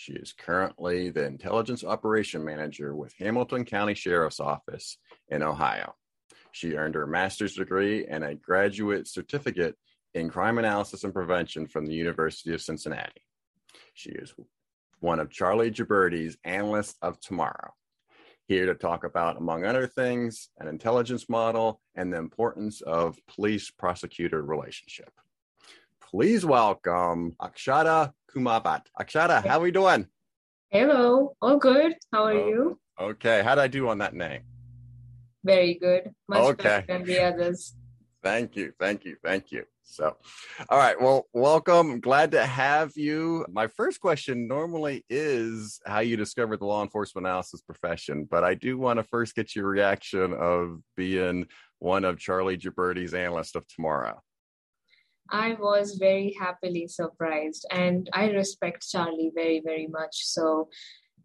She is currently the Intelligence Operation Manager with Hamilton County Sheriff's Office in Ohio. She earned her master's degree and a graduate certificate in crime analysis and prevention from the University of Cincinnati. She is one of Charlie Gibberti's Analysts of Tomorrow. Here to talk about, among other things, an intelligence model and the importance of police prosecutor relationship please welcome Akshata Kumabat. Akshara, how are we doing? Hello, all good. How are oh, you? Okay, how'd I do on that name? Very good. Much okay. better than the others. Thank you, thank you, thank you. So, all right, well, welcome. Glad to have you. My first question normally is how you discovered the law enforcement analysis profession, but I do want to first get your reaction of being one of Charlie Gibberti's analysts of tomorrow. I was very happily surprised, and I respect Charlie very, very much. So,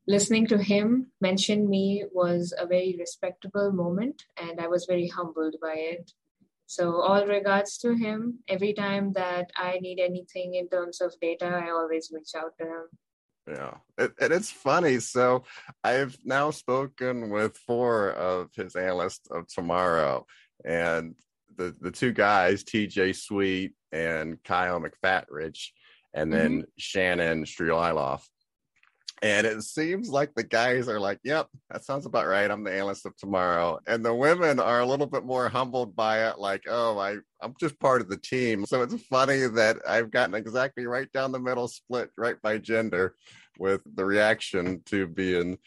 listening to him mention me was a very respectable moment, and I was very humbled by it. So, all regards to him. Every time that I need anything in terms of data, I always reach out to him. Yeah, and it's funny. So, I've now spoken with four of his analysts of tomorrow, and the the two guys, TJ Sweet and Kyle McFatridge, and then mm-hmm. Shannon Streliloff. And it seems like the guys are like, yep, that sounds about right. I'm the analyst of tomorrow. And the women are a little bit more humbled by it, like, oh, I, I'm just part of the team. So it's funny that I've gotten exactly right down the middle split right by gender with the reaction to being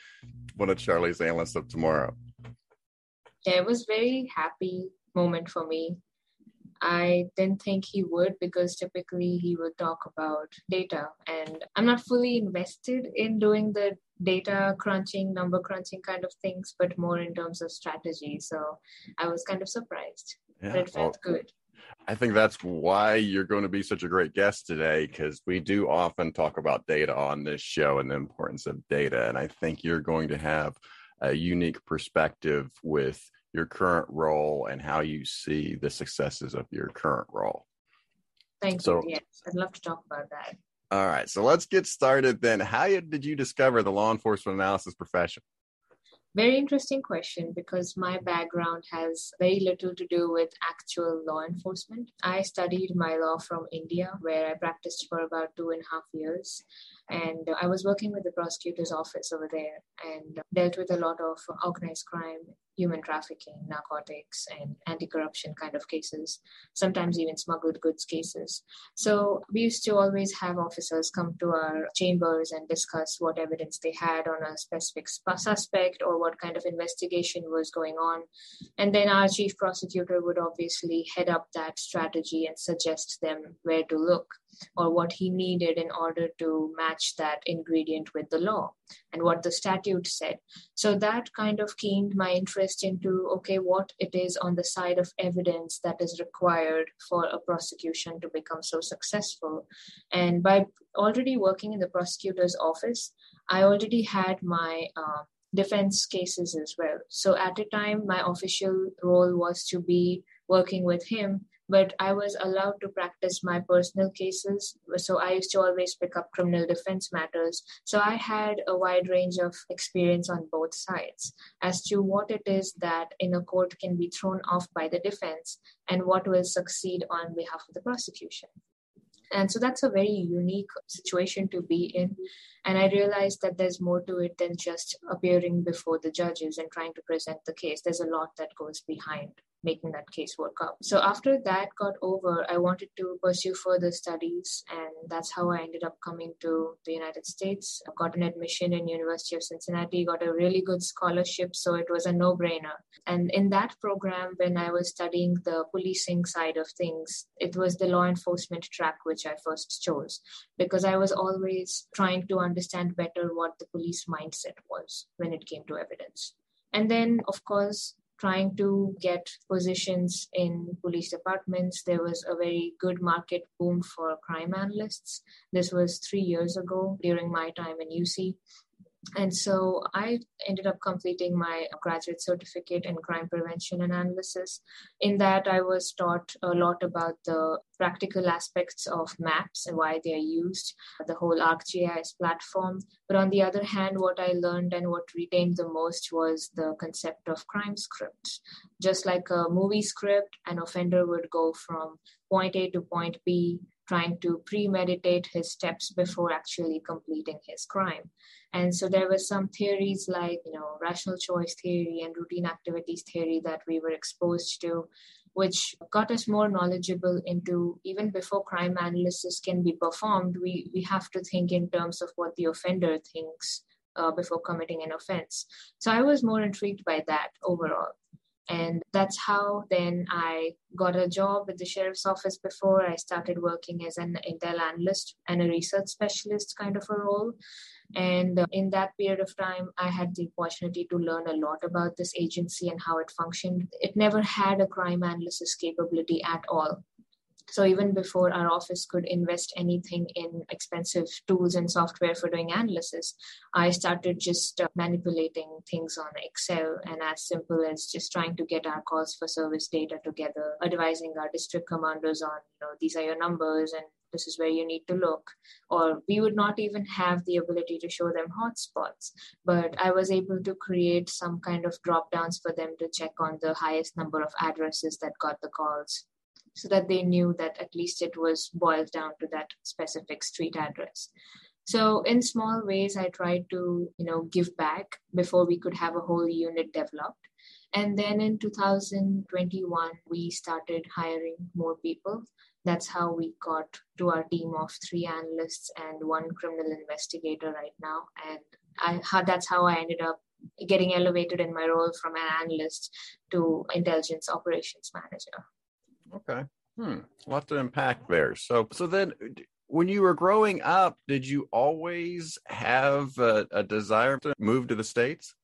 one of Charlie's analysts of tomorrow. Yeah, it was very happy moment for me. I didn't think he would because typically he would talk about data. And I'm not fully invested in doing the data crunching, number crunching kind of things, but more in terms of strategy. So I was kind of surprised, yeah, but it felt well, good. I think that's why you're going to be such a great guest today because we do often talk about data on this show and the importance of data. And I think you're going to have a unique perspective with your current role and how you see the successes of your current role. Thank so, you. Yes, I'd love to talk about that. All right, so let's get started then. How did you discover the law enforcement analysis profession? Very interesting question because my background has very little to do with actual law enforcement. I studied my law from India, where I practiced for about two and a half years. And I was working with the prosecutor's office over there and dealt with a lot of organized crime, human trafficking, narcotics, and anti corruption kind of cases, sometimes even smuggled goods cases. So we used to always have officers come to our chambers and discuss what evidence they had on a specific suspect or what kind of investigation was going on. And then our chief prosecutor would obviously head up that strategy and suggest them where to look or what he needed in order to match that ingredient with the law and what the statute said. So that kind of keened my interest into okay, what it is on the side of evidence that is required for a prosecution to become so successful. And by already working in the prosecutor's office, I already had my uh, defense cases as well. So at a time, my official role was to be working with him but I was allowed to practice my personal cases. So I used to always pick up criminal defense matters. So I had a wide range of experience on both sides as to what it is that in a court can be thrown off by the defense and what will succeed on behalf of the prosecution. And so that's a very unique situation to be in. And I realized that there's more to it than just appearing before the judges and trying to present the case. There's a lot that goes behind making that case work out. So after that got over, I wanted to pursue further studies, and that's how I ended up coming to the United States. I got an admission in University of Cincinnati, got a really good scholarship, so it was a no-brainer. And in that program, when I was studying the policing side of things, it was the law enforcement track which I first chose because I was always trying to understand better what the police mindset was when it came to evidence. And then, of course, trying to get positions in police departments. There was a very good market boom for crime analysts. This was three years ago during my time in UC. And so I ended up completing my graduate certificate in crime prevention and analysis. In that, I was taught a lot about the practical aspects of maps and why they are used, the whole ArcGIS platform. But on the other hand, what I learned and what retained the most was the concept of crime scripts. Just like a movie script, an offender would go from point A to point B trying to premeditate his steps before actually completing his crime. And so there were some theories like, you know, rational choice theory and routine activities theory that we were exposed to, which got us more knowledgeable into even before crime analysis can be performed, we, we have to think in terms of what the offender thinks uh, before committing an offense. So I was more intrigued by that overall. And that's how then I got a job with the sheriff's office before I started working as an intel analyst and a research specialist kind of a role. And uh, in that period of time, I had the opportunity to learn a lot about this agency and how it functioned. It never had a crime analysis capability at all. So even before our office could invest anything in expensive tools and software for doing analysis, I started just uh, manipulating things on Excel and as simple as just trying to get our calls for service data together, advising our district commanders on, you know, these are your numbers and this is where you need to look. Or we would not even have the ability to show them hotspots but i was able to create some kind of drop downs for them to check on the highest number of addresses that got the calls so that they knew that at least it was boiled down to that specific street address. So in small ways i tried to you know give back before we could have a whole unit developed. And then in 2021 we started hiring more people. That's how we got to our team of three analysts and one criminal investigator right now. And i that's how i ended up getting elevated in my role from an analyst to intelligence operations manager okay hmm a lot to unpack there so so then when you were growing up did you always have a, a desire to move to the states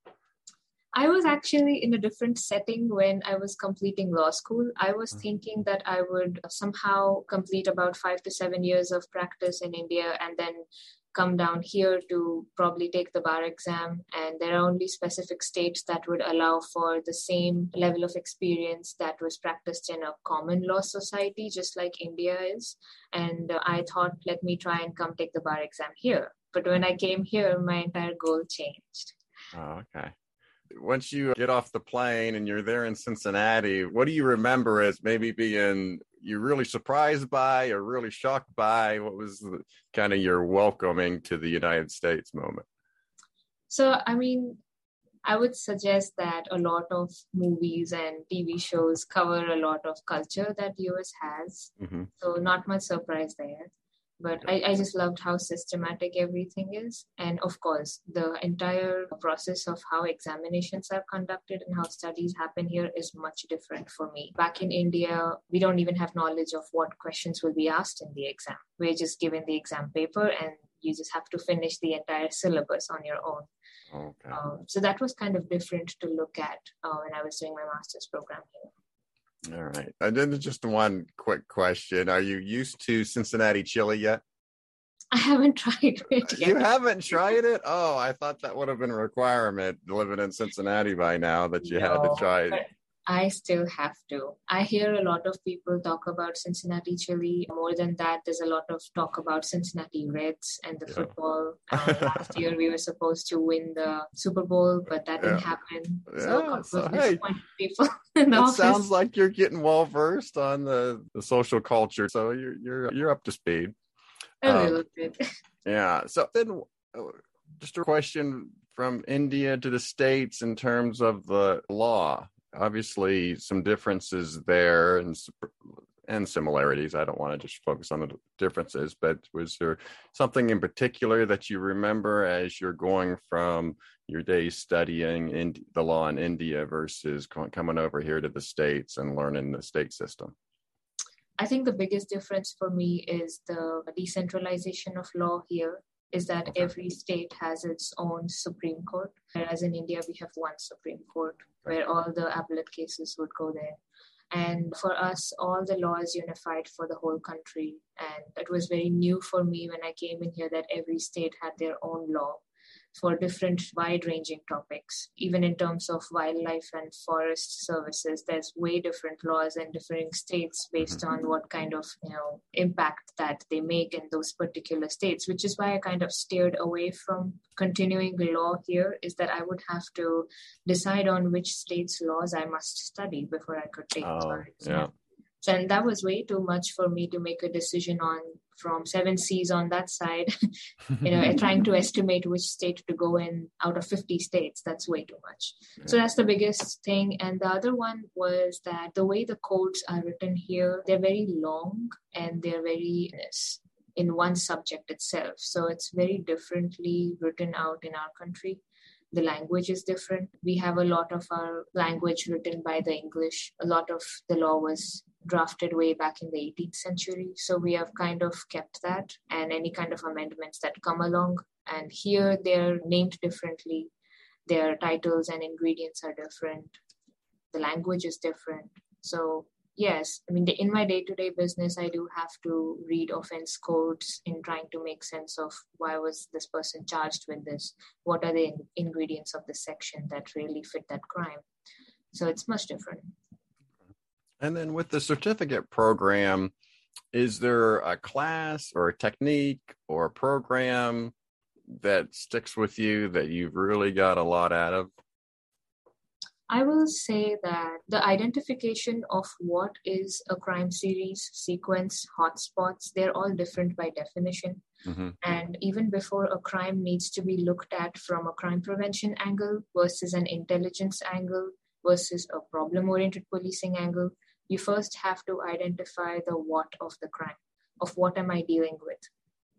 I was actually in a different setting when I was completing law school. I was mm-hmm. thinking that I would somehow complete about five to seven years of practice in India and then come down here to probably take the bar exam. And there are only specific states that would allow for the same level of experience that was practiced in a common law society, just like India is. And uh, I thought, let me try and come take the bar exam here. But when I came here, my entire goal changed. Oh, okay once you get off the plane and you're there in Cincinnati, what do you remember as maybe being you really surprised by or really shocked by? What was the, kind of your welcoming to the United States moment? So, I mean, I would suggest that a lot of movies and TV shows cover a lot of culture that the US has. Mm-hmm. So, not much surprise there but I, I just loved how systematic everything is. And of course the entire process of how examinations are conducted and how studies happen here is much different for me. Back in india we don't even have knowledge of what questions will be asked in the exam. We're just given the exam paper and you just have to finish the entire syllabus on your own. Okay. Um, so that was kind of different to look at uh, when i was doing my master's program here all right. And then just one quick question. Are you used to Cincinnati chili yet? I haven't tried it yet. You haven't tried it? Oh, I thought that would have been a requirement living in Cincinnati by now that you no, had to try it. I still have to. I hear a lot of people talk about Cincinnati chili. More than that, there's a lot of talk about Cincinnati Reds and the yeah. football. Um, last year, we were supposed to win the Super Bowl, but that didn't happen. Yeah. So, so hey, people in it sounds like you're getting well versed on the, the social culture, so you're you're you're up to speed. A um, little bit. Yeah. So then, uh, just a question from India to the states in terms of the law obviously some differences there and and similarities. I don't want to just focus on the differences, but was there something in particular that you remember as you're going from your days studying in the law in India versus coming over here to the States and learning the state system? I think the biggest difference for me is the decentralization of law here is that okay. every state has its own Supreme Court, whereas in India we have one Supreme Court where all the appellate cases would go there. And for us, all the law is unified for the whole country. And it was very new for me when I came in here that every state had their own law for different wide ranging topics. Even in terms of wildlife and forest services, there's way different laws in different states based mm-hmm. on what kind of you know impact that they make in those particular states, which is why I kind of steered away from continuing law here, is that I would have to decide on which state's laws I must study before I could take oh, Yeah. So, and that was way too much for me to make a decision on from seven seas on that side, you know, trying to estimate which state to go in out of 50 states. That's way too much. Yeah. So that's the biggest thing. And the other one was that the way the codes are written here, they're very long and they're very in one subject itself. So it's very differently written out in our country the language is different. We have a lot of our language written by the English. A lot of the law was drafted way back in the 18th century. So we have kind of kept that and any kind of amendments that come along. And here they're named differently. Their titles and ingredients are different. The language is different. So yes, I mean, in my day-to-day business, I do have to read offense codes in trying to make sense of why was this person charged with this? What are the ingredients of the section that really fit that crime? So it's much different. And then with the certificate program, is there a class or a technique or a program that sticks with you that you've really got a lot out of? I will say that the identification of what is a crime series, sequence, hotspots, they're all different by definition. Mm-hmm. And even before a crime needs to be looked at from a crime prevention angle versus an intelligence angle versus a problem oriented policing angle, you first have to identify the what of the crime, of what am I dealing with.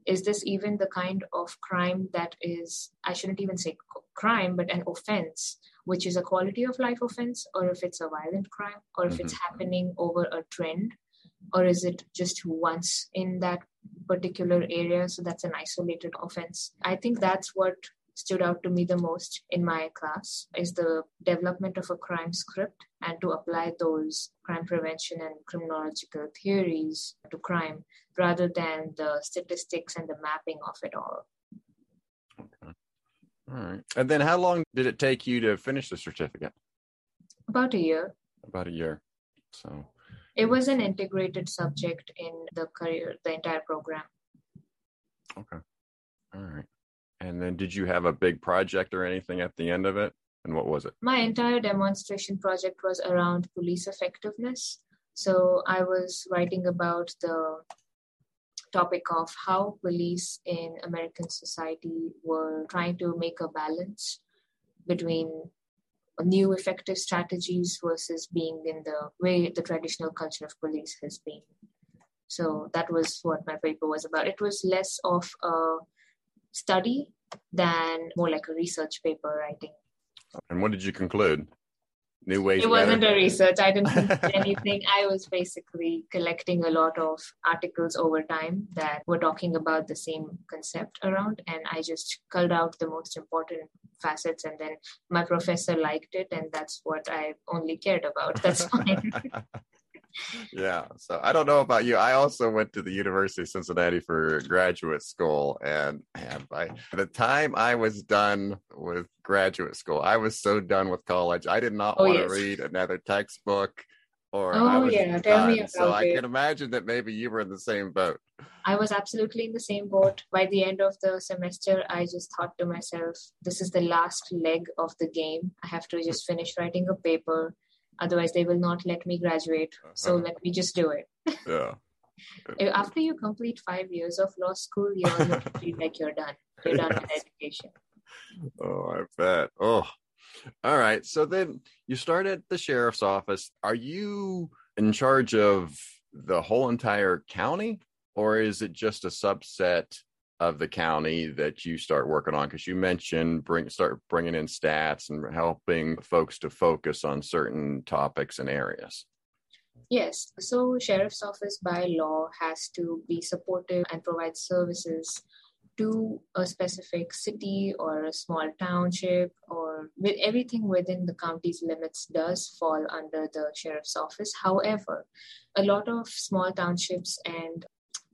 Is this even the kind of crime that is, I shouldn't even say crime, but an offense, which is a quality of life offense, or if it's a violent crime, or if mm-hmm. it's happening over a trend, or is it just once in that particular area? So that's an isolated offense. I think that's what stood out to me the most in my class is the development of a crime script and to apply those crime prevention and criminological theories to crime rather than the statistics and the mapping of it all. All right. And then how long did it take you to finish the certificate? About a year. About a year. So it was an integrated subject in the career, the entire program. Okay. All right. And then did you have a big project or anything at the end of it? And what was it? My entire demonstration project was around police effectiveness. So I was writing about the topic of how police in American society were trying to make a balance between new effective strategies versus being in the way the traditional culture of police has been. So that was what my paper was about. It was less of a study than more like a research paper writing. And what did you conclude? New ways. It wasn't a research. I didn't think anything. I was basically collecting a lot of articles over time that were talking about the same concept around, and I just culled out the most important facets. And then my professor liked it, and that's what I only cared about. That's fine. yeah. So I don't know about you. I also went to the University of Cincinnati for graduate school. And man, by the time I was done with graduate school, I was so done with college. I did not oh, want yes. to read another textbook or oh, yeah. Tell me about so it. I can imagine that maybe you were in the same boat. I was absolutely in the same boat. By the end of the semester, I just thought to myself, this is the last leg of the game. I have to just finish writing a paper otherwise they will not let me graduate so uh-huh. let me just do it yeah after you complete five years of law school you almost feel like you're done you're done yes. with education oh i bet oh All right. So then you start at the sheriff's office. Are you in charge of the whole entire county, or is it just a subset of the county that you start working on? Because you mentioned bring start bringing in stats and helping folks to focus on certain topics and areas. Yes, so sheriff's office by law has to be supportive and provide services to a specific city or a small township or with everything within the county's limits does fall under the sheriff's office however a lot of small townships and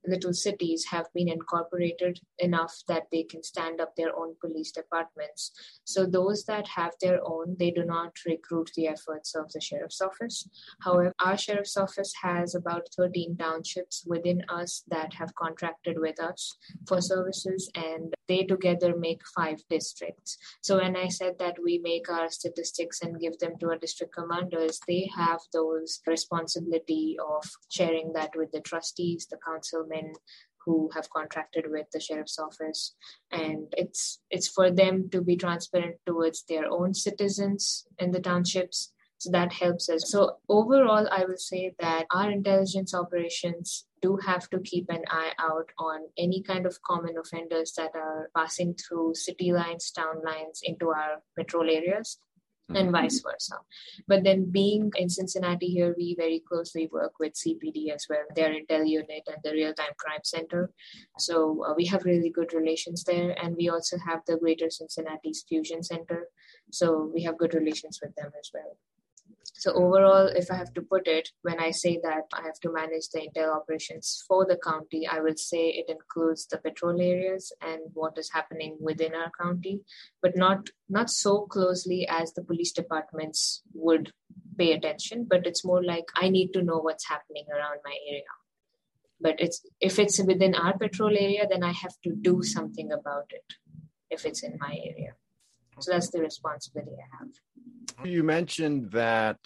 little cities have been incorporated enough that they can stand up their own police departments. So those that have their own, they do not recruit the efforts of the sheriff's office. However, our sheriff's office has about 13 townships within us that have contracted with us for services, and they together make five districts. So when I said that we make our statistics and give them to our district commanders, they have those responsibility of sharing that with the trustees, the council men who have contracted with the sheriff's office. And it's it's for them to be transparent towards their own citizens in the townships. So that helps us. So overall i will say that our intelligence operations do have to keep an eye out on any kind of common offenders that are passing through city lines town lines into our patrol areas and mm-hmm. vice versa. But then being in Cincinnati here, we very closely work with CPD as well, their Intel unit and the Real Time Crime Center. So uh, we have really good relations there. And we also have the Greater Cincinnati's Fusion Center. So we have good relations with them as well. So overall, if I have to put it, when I say that I have to manage the intel operations for the county, I will say it includes the patrol areas and what is happening within our county, but not not so closely as the police departments would pay attention. But it's more like I need to know what's happening around my area. But it's if it's within our patrol area, then I have to do something about it. If it's in my area, so that's the responsibility I have. You mentioned that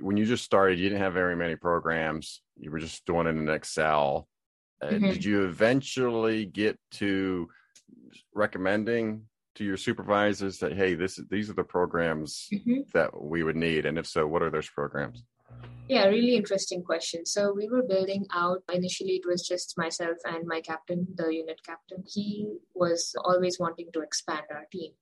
when you just started, you didn't have very many programs. You were just doing it in Excel. Uh, mm-hmm. Did you eventually get to recommending to your supervisors that hey, this these are the programs mm-hmm. that we would need, and if so, what are those programs? Yeah, really interesting question. So we were building out. Initially, it was just myself and my captain, the unit captain. He was always wanting to expand our team.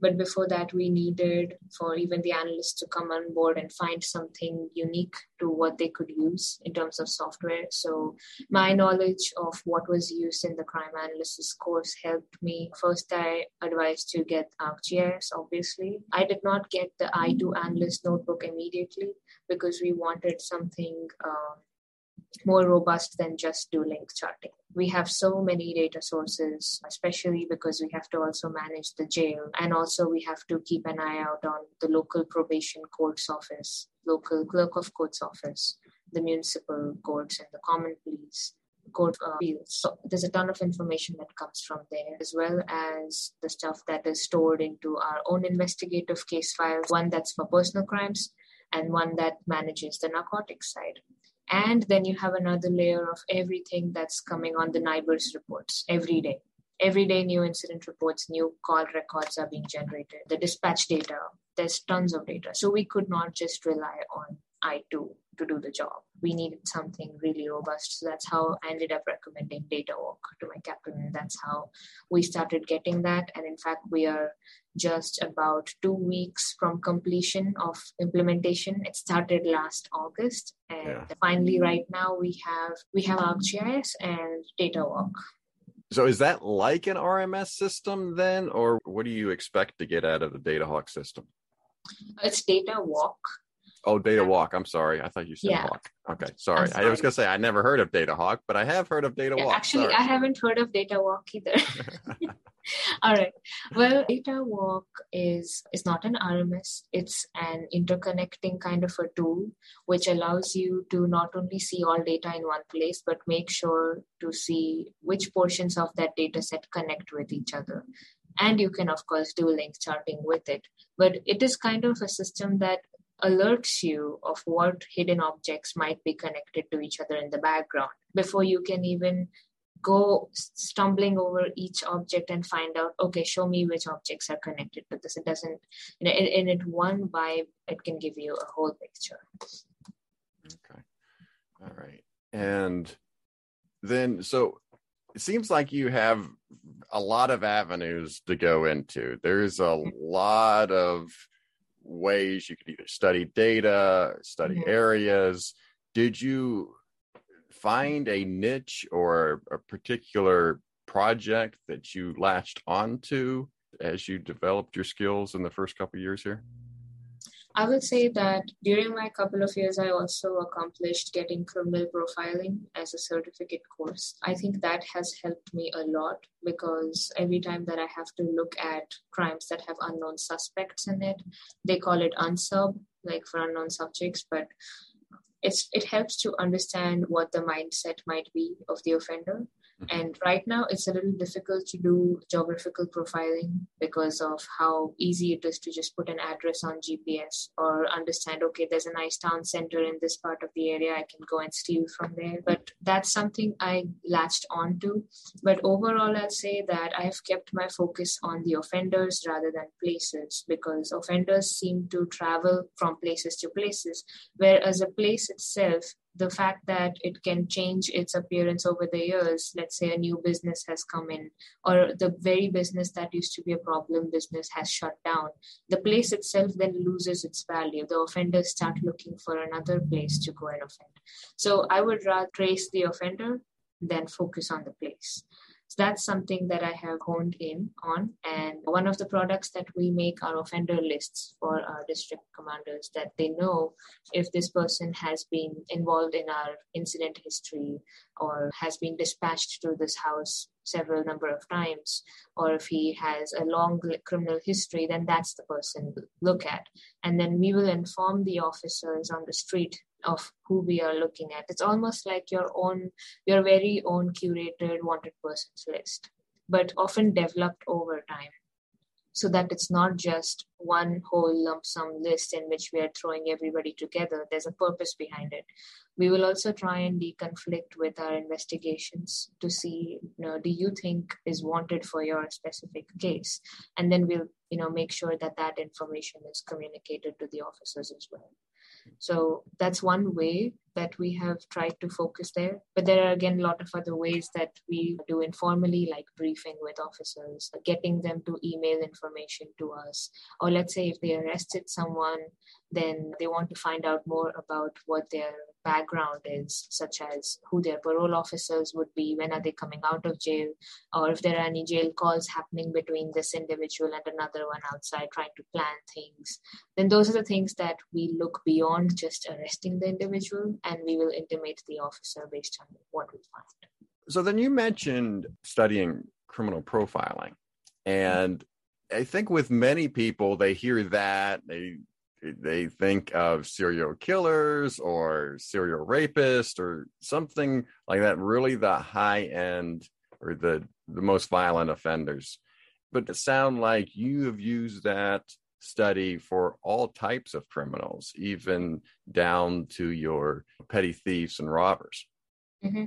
But before that, we needed for even the analysts to come on board and find something unique to what they could use in terms of software. So my knowledge of what was used in the crime analysis course helped me. First, I advised to get ArcGIS, obviously. I did not get the I2 analyst notebook immediately because we wanted something um, more robust than just do link charting. We have so many data sources, especially because we have to also manage the jail. And also, we have to keep an eye out on the local probation court's office, local clerk of court's office, the municipal courts, and the common pleas court uh, fields. So there's a ton of information that comes from there, as well as the stuff that is stored into our own investigative case files, one that's for personal crimes and one that manages the narcotics side. And then you have another layer of everything that's coming on the NIBRS reports every day. Every day, new incident reports, new call records are being generated. The dispatch data, there's tons of data. So we could not just rely on I2 to do the job. We needed something really robust. So that's how I ended up recommending DataWalk to my captain. And that's how we started getting that. And in fact, we are just about two weeks from completion of implementation. It started last August. And yeah. finally, right now we have we have ArcGIS and DataWalk. So is that like an RMS system then, or what do you expect to get out of the DataHawk system? It's DataWalk. Oh, DataWalk. I'm sorry. I thought you said yeah. Hawk. Okay, sorry. sorry. I was going to say I never heard of DataHawk, but I have heard of Data yeah, Walk. Actually, sorry. I haven't heard of DataWalk either. All right. Well, DataWalk is is not an RMS. It's an interconnecting kind of a tool which allows you to not only see all data in one place, but make sure to see which portions of that data set connect with each other. And you can, of course, do link charting with it. But it is kind of a system that alerts you of what hidden objects might be connected to each other in the background before you can even go stumbling over each object and find out okay show me which objects are connected to this. It doesn't you know in, in it one vibe it can give you a whole picture. Okay. All right. And then so it seems like you have a lot of avenues to go into. There's a mm-hmm. lot of ways you could either study data study mm-hmm. areas did you find a niche or a particular project that you latched onto as you developed your skills in the first couple years here? I would say that during my couple of years, I also accomplished getting criminal profiling as a certificate course. I think that has helped me a lot because every time that I have to look at crimes that have unknown suspects in it, they call it unsub, like for unknown subjects, but it's it helps to understand what the mindset might be of the offender Mm-hmm. And right now, it's a little difficult to do geographical profiling because of how easy it is to just put an address on GPS or understand, okay, there's a nice town center in this part of the area, I can go and steal from there. But that's something I latched onto. But overall, I'll say that I've kept my focus on the offenders rather than places because offenders seem to travel from places to places, whereas a place itself the fact that it can change its appearance over the years. Let's say a new business has come in or the very business that used to be a problem business has shut down. The place itself then loses its value. The offenders start looking for another place to go and offend. So i would rather trace the offender than focus on the place so that's something that I have honed in on. And one of the products that we make are offender lists for our district commanders that they know if this person has been involved in our incident history or has been dispatched to this house several number of times or if he has a long criminal history then that's the person look at and then we will inform the officers on the street of who we are looking at. It's almost like your own, your very own curated wanted persons list, but often developed over time so that it's not just one whole lump sum list in which we are throwing everybody together. There's a purpose behind it. We will also try and deconflict with our investigations to see, you know, do you think is wanted for your specific case? And then we'll, you know, make sure that that information is communicated to the officers as well. So that's one way that we have tried to focus there. But there are again a lot of other ways that we do informally, like briefing with officers, getting them to email information to us. Or let's say if they arrested someone, then they want to find out more about what their background is, such as who their parole officers would be, when are they coming out of jail, or if there are any jail calls happening between this individual and another one outside trying to plan things, then those are the things that we look beyond just arresting the individual and we will intimate the officer based on what we find. So then you mentioned studying criminal profiling. And I think with many people, they hear that, they they think of serial killers or serial rapists or something like that really the high end or the the most violent offenders but it sound like you have used that study for all types of criminals even down to your petty thieves and robbers mm-hmm.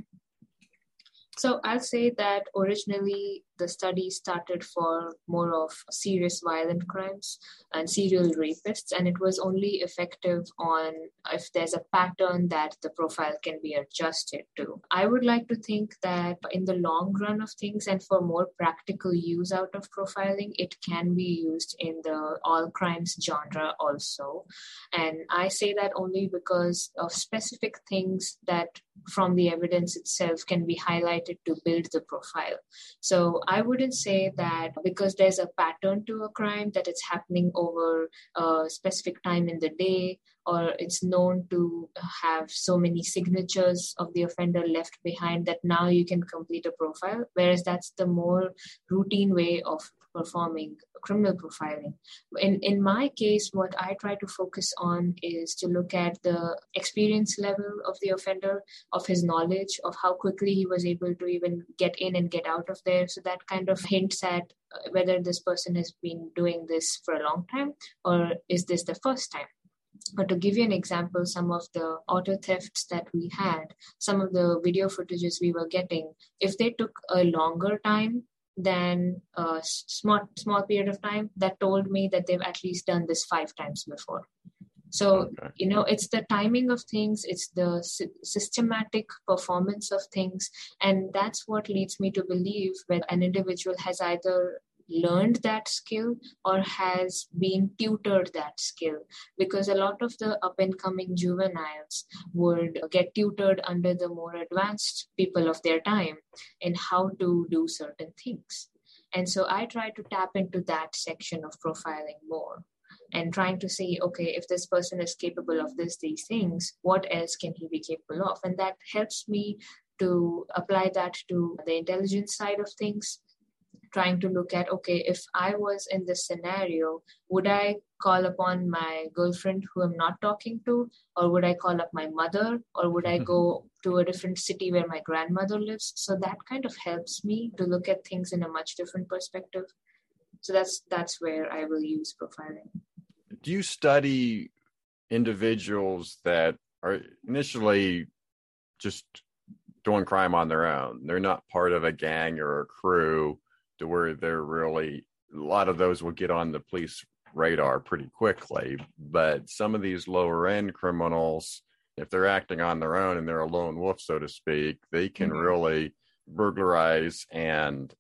so i'll say that originally the study started for more of serious violent crimes and serial rapists, and it was only effective on if there's a pattern that the profile can be adjusted to. I would like to think that in the long run of things and for more practical use out of profiling, it can be used in the all crimes genre also. And I say that only because of specific things that from the evidence itself can be highlighted to build the profile. So I wouldn't say that because there's a pattern to a crime that it's happening over a specific time in the day or it's known to have so many signatures of the offender left behind that now you can complete a profile whereas that's the more routine way of performing criminal profiling. In, in my case, what I try to focus on is to look at the experience level of the offender, of his knowledge, of how quickly he was able to even get in and get out of there. So that kind of hints at uh, whether this person has been doing this for a long time or is this the first time. But to give you an example, some of the auto thefts that we had, some of the video footages we were getting, if they took a longer time than a small small period of time, that told me that they've at least done this five times before. So, okay. you know, it's the timing of things, it's the sy- systematic performance of things. And that's what leads me to believe that an individual has either learned that skill or has been tutored that skill? Because a lot of the up and coming juveniles would get tutored under the more advanced people of their time in how to do certain things. And so i try to tap into that section of profiling more and trying to see okay if this person is capable of this these things what else can he be capable of? And that helps me to apply that to the intelligence side of things trying to look at okay if i was in this scenario would i call upon my girlfriend who i'm not talking to? Or would i call up my mother? Or would i go to a different city where my grandmother lives? So that kind of helps me to look at things in a much different perspective. So that's that's where i will use profiling. Do you study individuals that are initially just doing crime on their own? They're not part of a gang or a crew to where they're really, a lot of those will get on the police radar pretty quickly. But some of these lower end criminals, if they're acting on their own and they're a lone wolf, so to speak, they can mm-hmm. really burglarize and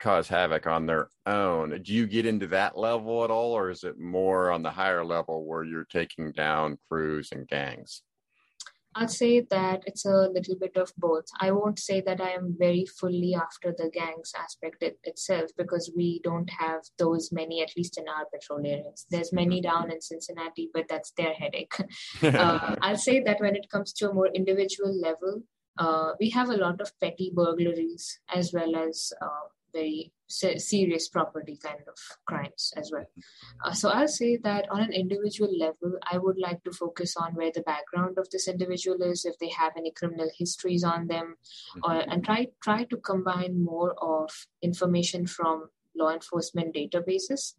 cause havoc on their own. Do you get into that level at all, or is it more on the higher level where you're taking down crews and gangs? I'd say that it's a little bit of both. I won't say that I am very fully after the gangs aspect it, itself because we don't have those many, at least in our patrol areas. There's many down in Cincinnati, but that's their headache. uh, I'll say that when it comes to a more individual level, uh, we have a lot of petty burglaries as well as uh, very serious property kind of crimes as well. Uh, so I'll say that on an individual level, I would like to focus on where the background of this individual is, if they have any criminal histories on them, or mm-hmm. and try try to combine more of information from law enforcement databases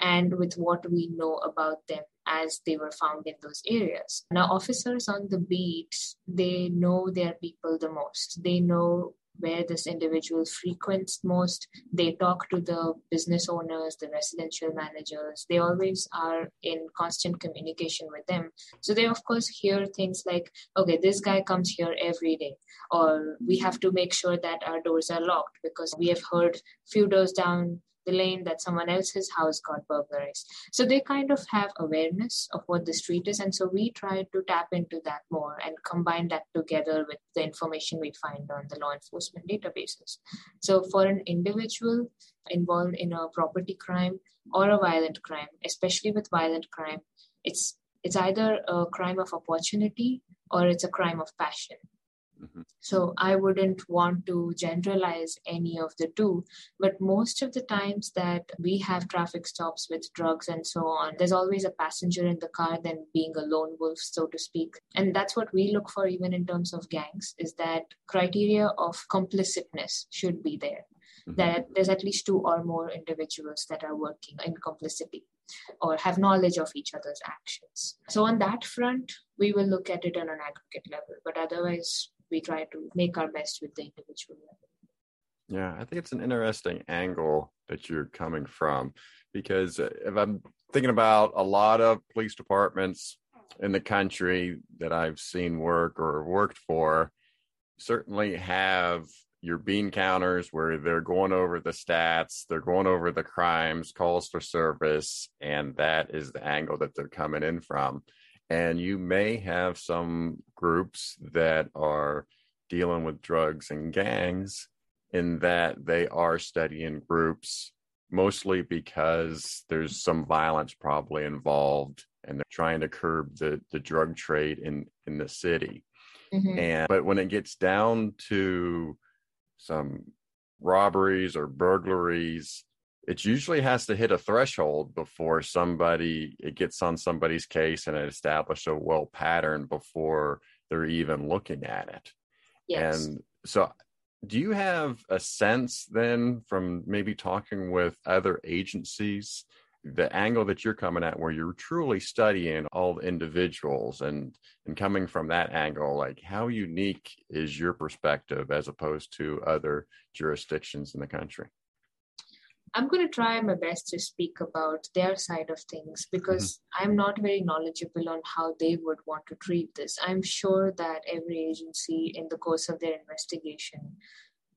and with what we know about them as they were found in those areas. Now, officers on the beat, they know their people the most. They know where this individual frequents most. They talk to the business owners, the residential managers. They always are in constant communication with them. So they, of course, hear things like, okay, this guy comes here every day, or we have to make sure that our doors are locked because we have heard few doors down the lane that someone else's house got burglarized. So they kind of have awareness of what the street is. And so we try to tap into that more and combine that together with the information we find on the law enforcement databases. So for an individual involved in a property crime or a violent crime, especially with violent crime, it's it's either a crime of opportunity or it's a crime of passion. Mm-hmm. So I wouldn't want to generalize any of the two, but most of the times that we have traffic stops with drugs and so on, there's always a passenger in the car than being a lone wolf, so to speak. And that's what we look for even in terms of gangs, is that criteria of complicitness should be there. Mm-hmm. That there's at least two or more individuals that are working in complicity or have knowledge of each other's actions. So, on that front, we will look at it on an aggregate level, but otherwise, we try to make our best with the individual. Yeah, I think it's an interesting angle that you're coming from because if I'm thinking about a lot of police departments in the country that I've seen work or worked for, certainly have your bean counters where they're going over the stats, they're going over the crimes, calls for service, and that is the angle that they're coming in from. And you may have some groups that are dealing with drugs and gangs in that they are studying groups mostly because there's some violence probably involved and they're trying to curb the, the drug trade in, in the city. Mm-hmm. And but when it gets down to some robberies or burglaries it usually has to hit a threshold before somebody it gets on somebody's case and it establishes a well pattern before they're even looking at it yes. and so do you have a sense then from maybe talking with other agencies the angle that you're coming at where you're truly studying all the individuals and and coming from that angle like how unique is your perspective as opposed to other jurisdictions in the country I'm going to try my best to speak about their side of things because mm-hmm. I'm not very knowledgeable on how they would want to treat this. I'm sure that every agency, in the course of their investigation,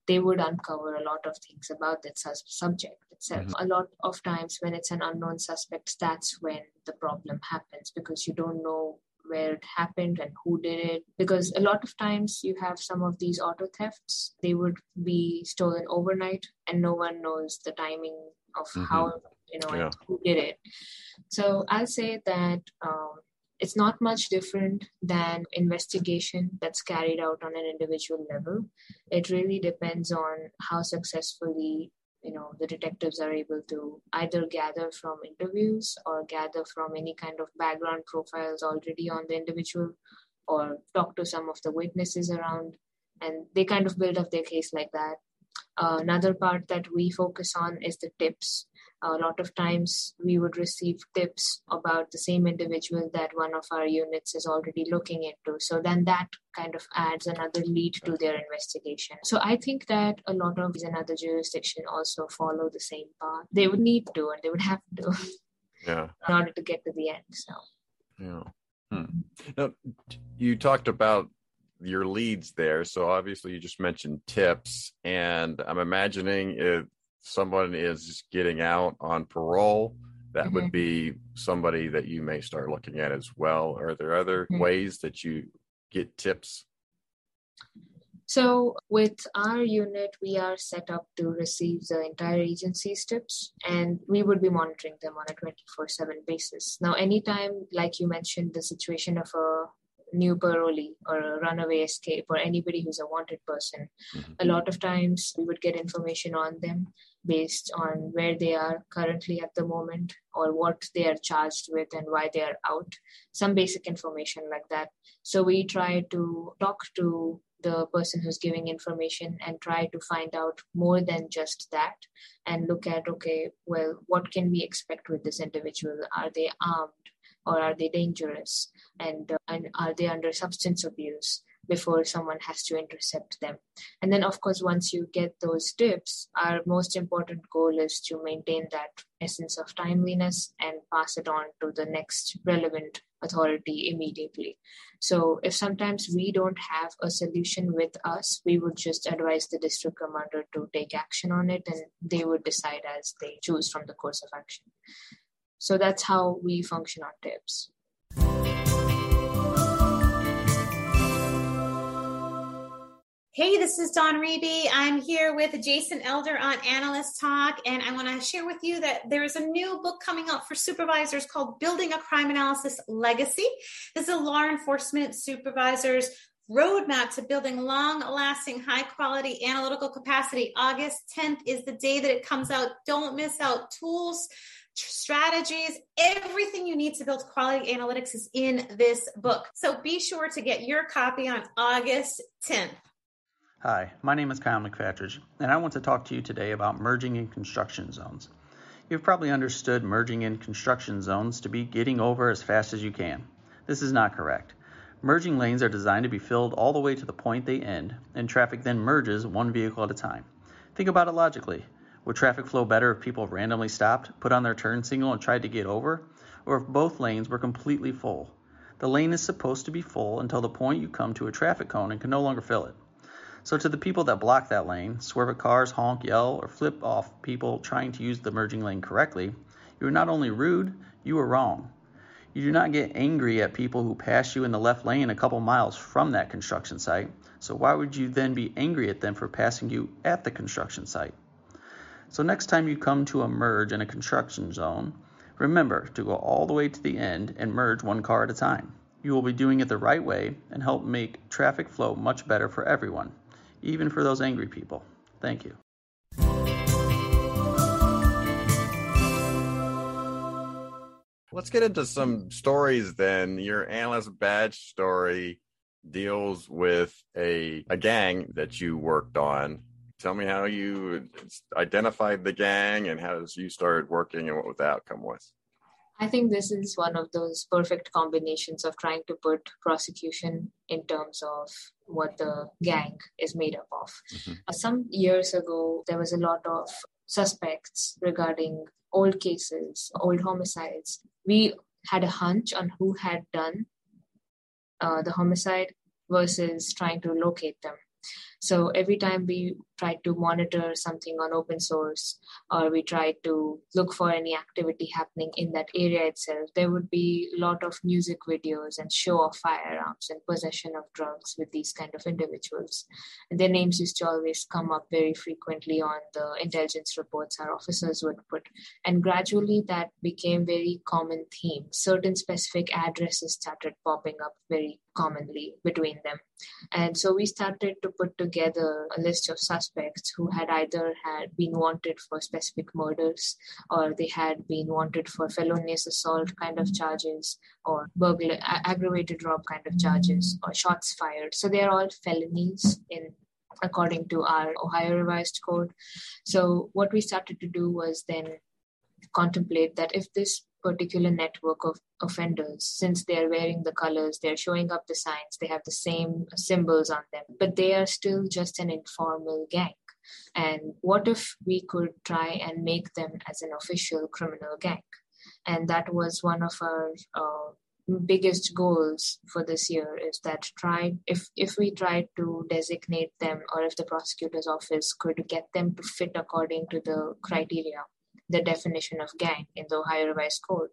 they would uncover a lot of things about that subject itself. Mm-hmm. A lot of times, when it's an unknown suspect, that's when the problem happens because you don't know where it happened and who did it because a lot of times you have some of these auto thefts they would be stolen overnight and no one knows the timing of mm-hmm. how you know yeah. who did it so i'll say that um, it's not much different than investigation that's carried out on an individual level it really depends on how successfully you know the detectives are able to either gather from interviews or gather from any kind of background profiles already on the individual or talk to some of the witnesses around. And they kind of build up their case like that. Uh, another part that we focus on is the tips a lot of times we would receive tips about the same individual that one of our units is already looking into. So then that kind of adds another lead to their investigation. So I think that a lot of another jurisdiction also follow the same path. They would need to and they would have to yeah. in order to get to the end. So yeah. Hmm. Now you talked about your leads there. So obviously you just mentioned tips and I'm imagining if someone is getting out on parole, that mm-hmm. would be somebody that you may start looking at as well. Are there other mm-hmm. ways that you get tips? So, with our unit, we are set up to receive the entire agency's tips, and we would be monitoring them on a 24 7 basis. Now, anytime, like you mentioned, the situation of a new parolee or a runaway escape or anybody who's a wanted person, mm-hmm. a lot of times we would get information on them based on where they are currently at the moment or what they are charged with and why they are out. Some basic information like that. So we try to talk to the person who's giving information and try to find out more than just that and look at okay well what can we expect with this individual? Are they armed or are they dangerous and, uh, and are they under substance abuse before someone has to intercept them. And then, of course, once you get those tips, our most important goal is to maintain that essence of timeliness and pass it on to the next relevant authority immediately. So, if sometimes we don't have a solution with us, we would just advise the district commander to take action on it and they would decide as they choose from the course of action. So, that's how we function on tips. Hey, this is Dawn Reby. I'm here with Jason Elder on Analyst Talk, and I want to share with you that there is a new book coming out for supervisors called Building a Crime Analysis Legacy. This is a law enforcement supervisor's roadmap to building long lasting, high quality analytical capacity. August 10th is the day that it comes out. Don't miss out. Tools, strategies, everything you need to build quality analytics is in this book. So be sure to get your copy on August 10th. Hi, my name is Kyle McFatridge, and I want to talk to you today about merging in construction zones. You've probably understood merging in construction zones to be getting over as fast as you can. This is not correct. Merging lanes are designed to be filled all the way to the point they end, and traffic then merges one vehicle at a time. Think about it logically. Would traffic flow better if people randomly stopped, put on their turn signal, and tried to get over, or if both lanes were completely full? The lane is supposed to be full until the point you come to a traffic cone and can no longer fill it. So, to the people that block that lane, swerve at cars, honk, yell, or flip off people trying to use the merging lane correctly, you are not only rude, you are wrong. You do not get angry at people who pass you in the left lane a couple miles from that construction site, so why would you then be angry at them for passing you at the construction site? So, next time you come to a merge in a construction zone, remember to go all the way to the end and merge one car at a time. You will be doing it the right way and help make traffic flow much better for everyone even for those angry people. Thank you. Let's get into some stories then. Your analyst badge story deals with a, a gang that you worked on. Tell me how you identified the gang and how you started working and what the outcome was. I think this is one of those perfect combinations of trying to put prosecution in terms of what the gang is made up of. Mm-hmm. Uh, some years ago, there was a lot of suspects regarding old cases, old homicides. We had a hunch on who had done uh, the homicide versus trying to locate them. So every time we try to monitor something on open source or we try to look for any activity happening in that area itself, there would be a lot of music videos and show of firearms and possession of drugs with these kind of individuals. And their names used to always come up very frequently on the intelligence reports our officers would put. And gradually that became very common theme. Certain specific addresses started popping up very commonly between them. And so we started to put together a list of suspects who had either had been wanted for specific murders or they had been wanted for felonious assault kind of charges or burglar aggravated rob kind of charges or shots fired. So they're all felonies in according to our Ohio revised code. So what we started to do was then contemplate that if this particular network of offenders. Since they're wearing the colors they're showing up the signs they have the same symbols on them but they are still just an informal gang. And what if we could try and make them as an official criminal gang? And that was one of our uh, biggest goals for this year is that try if if we try to designate them or if the prosecutor's office could get them to fit according to the criteria the definition of gang in the Ohio Revised Code,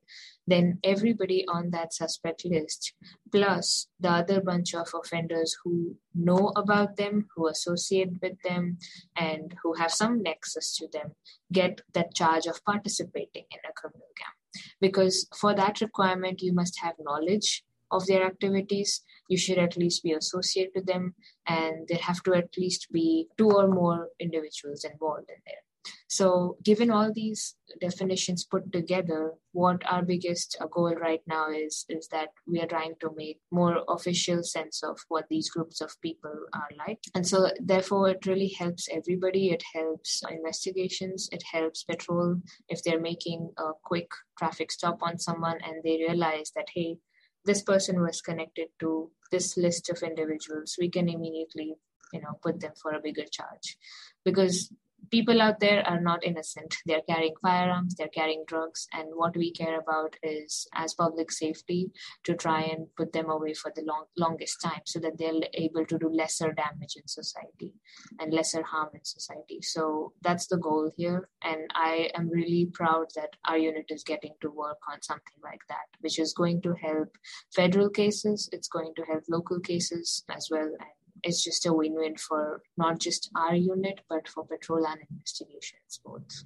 then everybody on that suspect list, plus the other bunch of offenders who know about them, who associate with them, and who have some nexus to them, get that charge of participating in a criminal gang. Because for that requirement, you must have knowledge of their activities. You should at least be associated with them, and there have to at least be two or more individuals involved in there. So, given all these definitions put together, what our biggest uh, goal right now is is that we are trying to make more official sense of what these groups of people are like, and so therefore it really helps everybody. It helps investigations. It helps patrol if they're making a quick traffic stop on someone and they realize that hey, this person was connected to this list of individuals. We can immediately you know put them for a bigger charge because people out there are not innocent. They're carrying firearms, they're carrying drugs, and what we care about is as public safety to try and put them away for the long, longest time so that they're able to do lesser damage in society and lesser harm in society. So that's the goal here. And I am really proud that our unit is getting to work on something like that, which is going to help federal cases, it's going to help local cases as well. And it's just a win-win for not just our unit but for patrol and investigations both.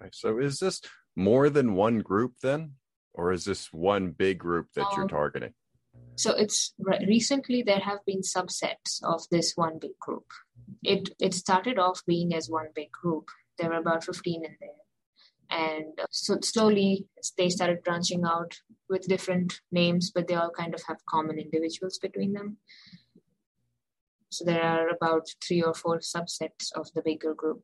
Okay so is this more than one group then? Or is this one big group that um, you're targeting? so it's recently there have been subsets of this one big group. It it started off being as one big group. There were about 15 in there. And so slowly they started branching out with different names but they all kind of have common individuals between them so there are about three or four subsets of the bigger group.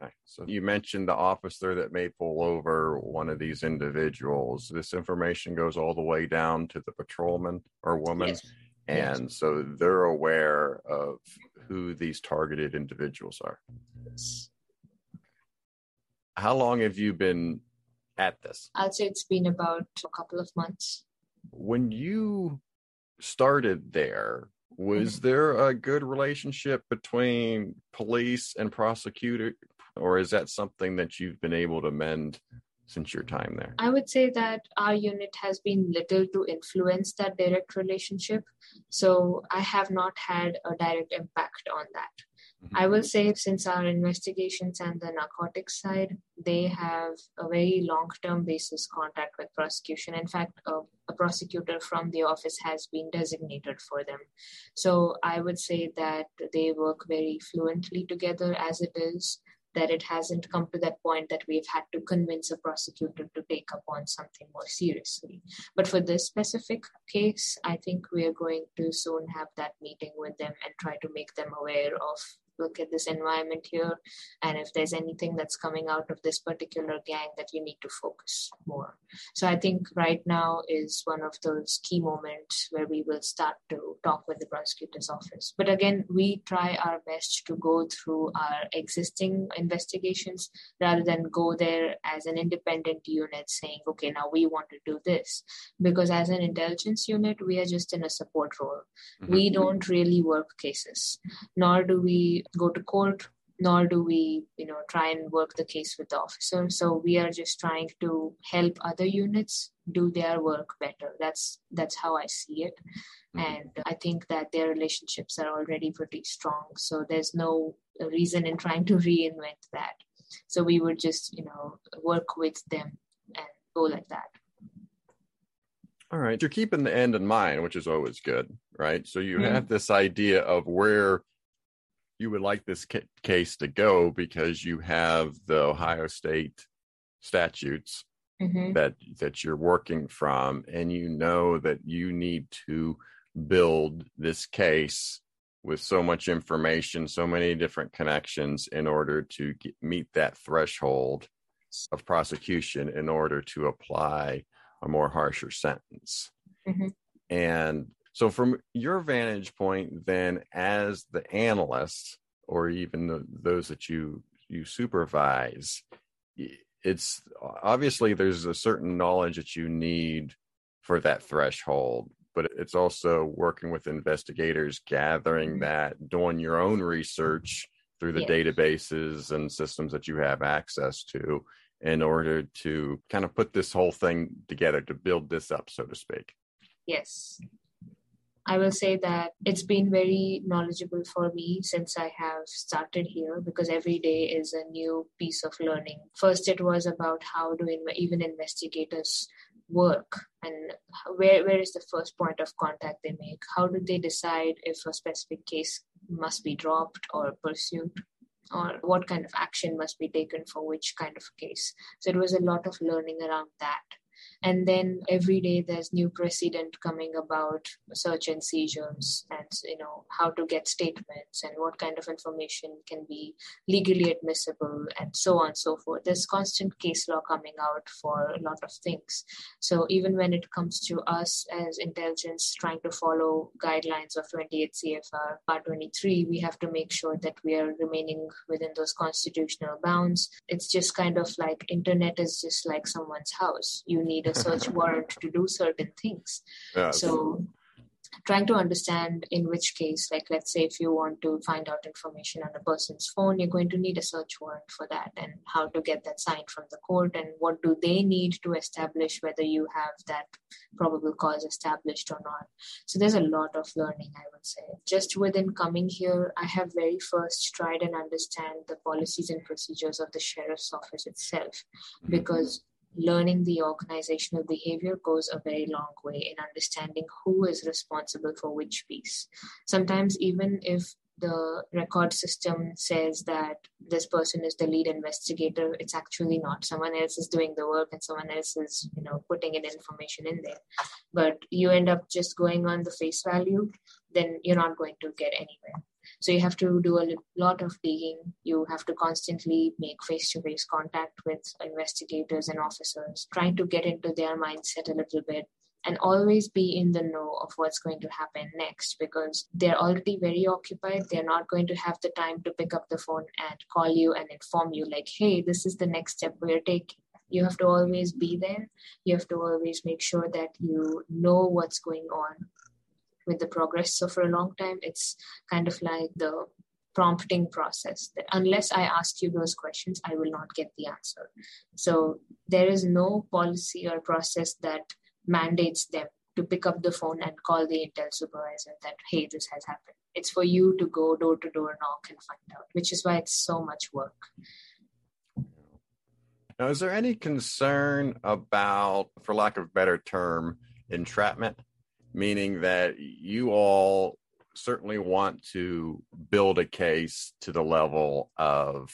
Okay. So you mentioned the officer that may pull over one of these individuals. This information goes all the way down to the patrolman or woman. Yes. And yes. so they're aware of who these targeted individuals are. Yes. How long have you been at this? I'd say it's been about a couple of months. When you started there, was mm-hmm. there a good relationship between police and prosecutor or is that something that you've been able to mend since your time there i would say that our unit has been little to influence that direct relationship so i have not had a direct impact on that. I mm-hmm. will say, since our investigations and the narcotics side, they have a very long term basis contact with prosecution. In fact, a, a, prosecutor from the office has been designated for them. So I would say that they work very fluently together as it is. That it hasn't come to that point that we've had to convince a prosecutor to take up on something more seriously. But for this specific case, I think we are going to soon have that meeting with them and try to make them aware of look at this environment here and if there's anything that's coming out of this particular gang that you need to focus more. So i think right now is one of those key moments where we will start to talk with the prosecutor's office. But again we try our best to go through our existing investigations rather than go there as an independent unit saying okay now we want to do this. Because as an intelligence unit we are just in a support role. Mm-hmm. we don't really work cases nor do we go to court nor do we you know try and work the case with the officer. So we are just trying to help other units do their work better. That's that's how i see it. Mm-hmm. and i think that their relationships are already pretty strong. So there's no reason in trying to reinvent that. So we would just you know work with them and go like that. All right. You're keeping the end in mind which is always good right? So you mm-hmm. have this idea of where you would like this ca- case to go because you have the Ohio State statutes mm-hmm. that that you're working from, and you know that you need to build this case with so much information, so many different connections in order to get, meet that threshold of prosecution in order to apply a more harsher sentence. Mm-hmm. And so, from your vantage point, then, as the analyst, or even the, those that you you supervise, it's obviously there's a certain knowledge that you need for that threshold, but it's also working with investigators, gathering mm-hmm. that, doing your own research through the yes. databases and systems that you have access to in order to kind of put this whole thing together to build this up, so to speak. Yes, I will say that it's been very knowledgeable for me since I have started here because every day is a new piece of learning. First, it was about how do even investigators work and where, where is the first point of contact they make? How do they decide if a specific case must be dropped or pursued? Or what kind of action must be taken for which kind of case? So it was a lot of learning around that and then every day there's new precedent coming about search and seizures and you know how to get statements and what kind of information can be legally admissible and so on and so forth. There's constant case law coming out for a lot of things. So even when it comes to us as intelligence trying to follow guidelines of 28 cfr part 23 we have to make sure that we are remaining within those constitutional bounds. It's just kind of like internet is just like someone's house. You need a search warrant to do certain things. So trying to understand in which case, like let's say if you want to find out information on a person's phone, you're going to need a search warrant for that and how to get that signed from the court and what do they need to establish whether you have that probable cause established or not. So there's a lot of learning, I would say. Just within coming here, I have very first tried and understand the policies and procedures of the sheriff's office itself mm-hmm. because learning the organizational behavior goes a very long way in understanding who is responsible for which piece. Sometimes, even if the record system says that this person is the lead investigator it's actually not. Someone else is doing the work and someone else is you know putting in information in there. But you end up just going on the face value then you're not going to get anywhere so you have to do a lot of digging. You have to constantly make face to face contact with investigators and officers, trying to get into their mindset a little bit and always be in the know of what's going to happen next because they're already very occupied. They're not going to have the time to pick up the phone and call you and inform you, like, hey, this is the next step we're taking. You have to always be there. You have to always make sure that you know what's going on with the progress. So for a long time, it's kind of like the prompting process that unless I ask you those questions, I will not get the answer. So there is no policy or process that mandates them to pick up the phone and call the intel supervisor that, hey, this has happened. It's for you to go door to door knock and find out, which is why it's so much work. Now, is there any concern about, for lack of a better term, entrapment? Meaning that you all certainly want to build a case to the level of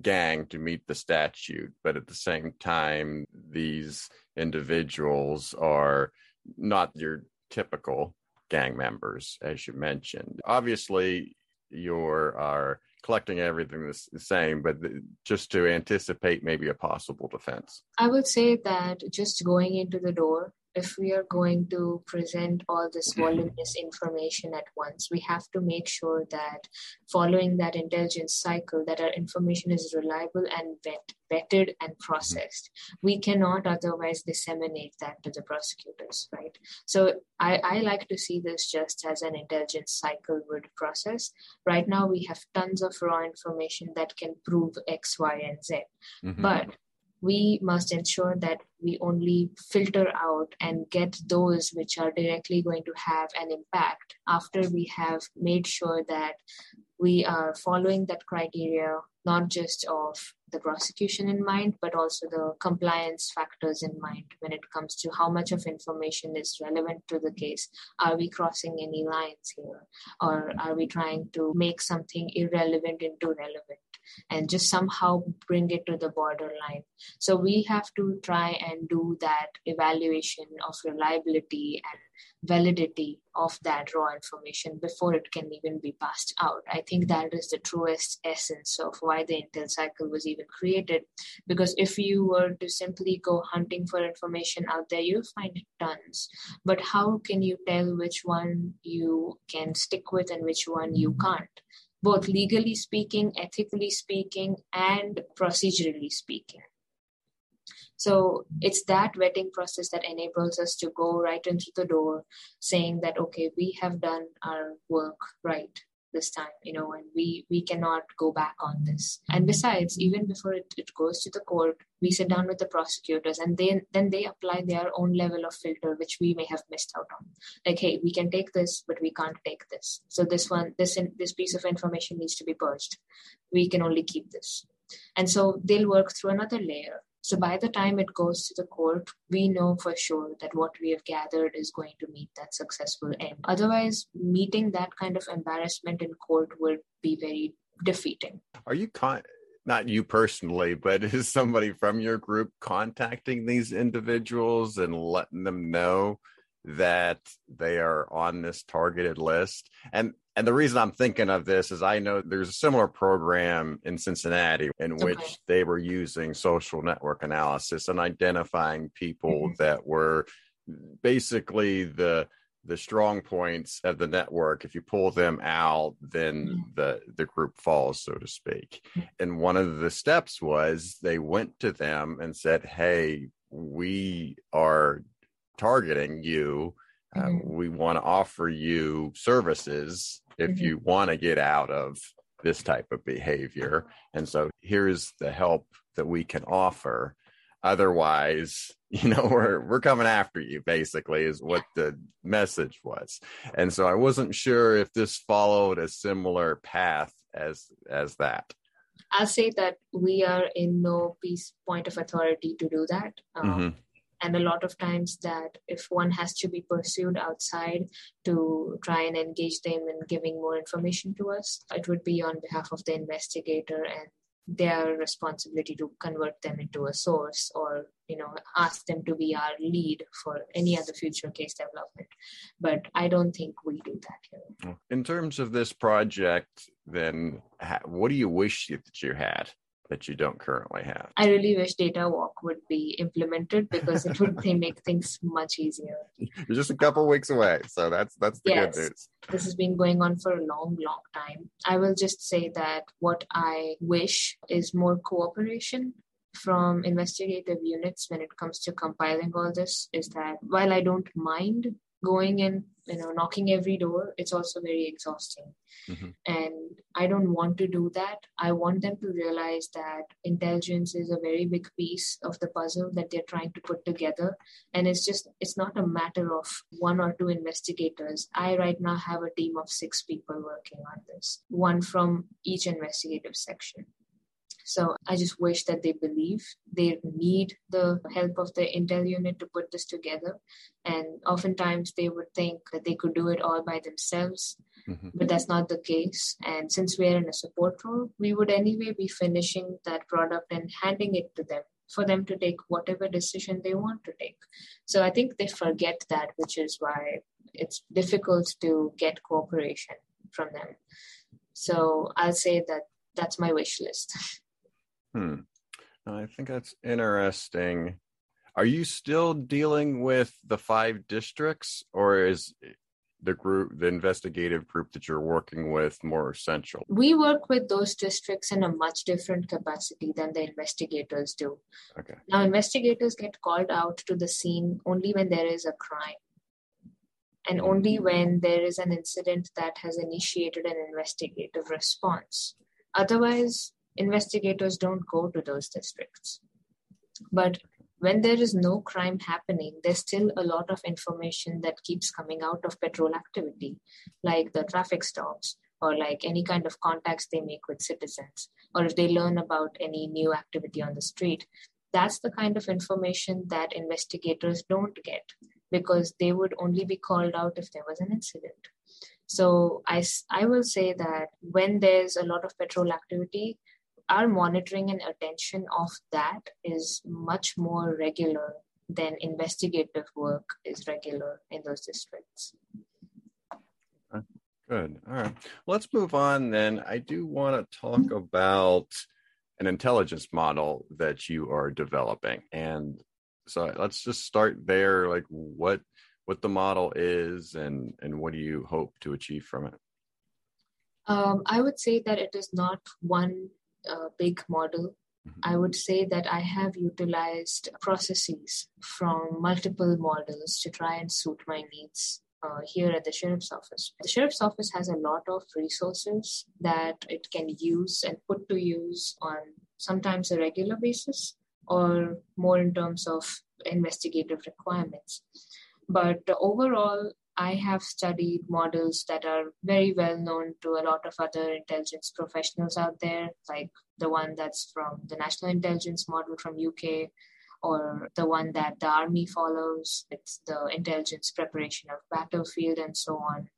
gang to meet the statute, but at the same time, these individuals are not your typical gang members, as you mentioned. Obviously, you're collecting everything the same, but just to anticipate maybe a possible defense? I would say that just going into the door if we are going to present all this voluminous information at once, we have to make sure that following that intelligence cycle, that our information is reliable and vet, vetted and processed. We cannot otherwise disseminate that to the prosecutors, right? So I, I like to see this just as an intelligence cycle would process. Right now, we have tons of raw information that can prove X, Y, and Z. Mm-hmm. But we must ensure that we only filter out and get those which are directly going to have an impact after we have made sure that we are following that criteria not just of the prosecution in mind, but also the compliance factors in mind when it comes to how much of information is relevant to the case. Are we crossing any lines here? Or are we trying to make something irrelevant into relevant? And just somehow bring it to the borderline. So we have to try and do that evaluation of reliability and validity of that raw information before it can even be passed out. I think that is the truest essence of why the Intel cycle was even created. Because if you were to simply go hunting for information out there, you'll find tons. But how can you tell which one you can stick with and which one you can't? Both legally speaking, ethically speaking, and procedurally speaking. So it's that vetting process that enables us to go right into the door saying that, okay, we have done our work right this time you know and we we cannot go back on this. And besides even before it, it goes to the court we sit down with the prosecutors and then then they apply their own level of filter which we may have missed out on. Like hey we can take this but we can't take this. So this one this in, this piece of information needs to be purged. We can only keep this. And so they'll work through another layer so by the time it goes to the court, we know for sure that what we have gathered is going to meet that successful end. Otherwise, meeting that kind of embarrassment in court would be very defeating. Are you con- not you personally, but is somebody from your group contacting these individuals and letting them know that they are on this targeted list? And and the reason I'm thinking of this is I know there's a similar program in Cincinnati in which okay. they were using social network analysis and identifying people mm-hmm. that were basically the the strong points of the network if you pull them out then mm-hmm. the the group falls so to speak mm-hmm. and one of the steps was they went to them and said hey we are targeting you um, mm-hmm. we want to offer you services if mm-hmm. you want to get out of this type of behavior. And so here's the help that we can offer. Otherwise, you know, we're we're coming after you, basically, is what the message was. And so I wasn't sure if this followed a similar path as as that. I'll say that we are in no peace point of authority to do that. Um, mm-hmm and a lot of times that if one has to be pursued outside to try and engage them in giving more information to us it would be on behalf of the investigator and their responsibility to convert them into a source or you know ask them to be our lead for any other future case development. But i don't think we do that here. In terms of this project then what do you wish that you had that you don't currently have? I really wish DataWalk would be implemented because it would make things much easier. You're just a couple weeks away, so that's that's the yes, good news. This has been going on for a long, long time. I will just say that what I wish is more cooperation from investigative units when it comes to compiling all this is that while I don't mind going and you know knocking every door it's also very exhausting. Mm-hmm. and i don't want to do that. I want them to realize that intelligence is a very big piece of the puzzle that they're trying to put together. And it's just it's not a matter of one or two investigators. I right now have a team of six people working on this one from each investigative section so I just wish that they believe they need the help of the Intel unit to put this together. And oftentimes they would think that they could do it all by themselves, mm-hmm. but that's not the case. And since we're in a support role, we would anyway be finishing that product and handing it to them for them to take whatever decision they want to take. So I think they forget that, which is why it's difficult to get cooperation from them So I'll say that that's my wish list. Hmm. I think that's interesting. Are you still dealing with the five districts, or is the group, the investigative group that you're working with, more essential? We work with those districts in a much different capacity than the investigators do. Okay. Now, investigators get called out to the scene only when there is a crime and only when there is an incident that has initiated an investigative response. Otherwise, investigators don't go to those districts. But when there is no crime happening, there's still a lot of information that keeps coming out of patrol activity, like the traffic stops or like any kind of contacts they make with citizens, or if they learn about any new activity on the street. That's the kind of information that investigators don't get because they would only be called out if there was an incident. So I, I will say that when there's a lot of patrol activity, our monitoring and attention of that is much more regular than investigative work is regular in those districts. Good. All right. Let's move on then. I do want to talk about an intelligence model that you are developing. And so let's just start there like what what the model is and and what do you hope to achieve from it um, i would say that it is not one uh, big model mm-hmm. i would say that i have utilized processes from multiple models to try and suit my needs uh, here at the sheriff's office. The sheriff's office has a lot of resources that it can use and put to use on sometimes a regular basis or more in terms of investigative requirements. But overall, I have studied models that are very well known to a lot of other intelligence professionals out there, like the one that's from the National Intelligence Model from UK, or the one that the army follows. It's the intelligence preparation of battlefield and so on.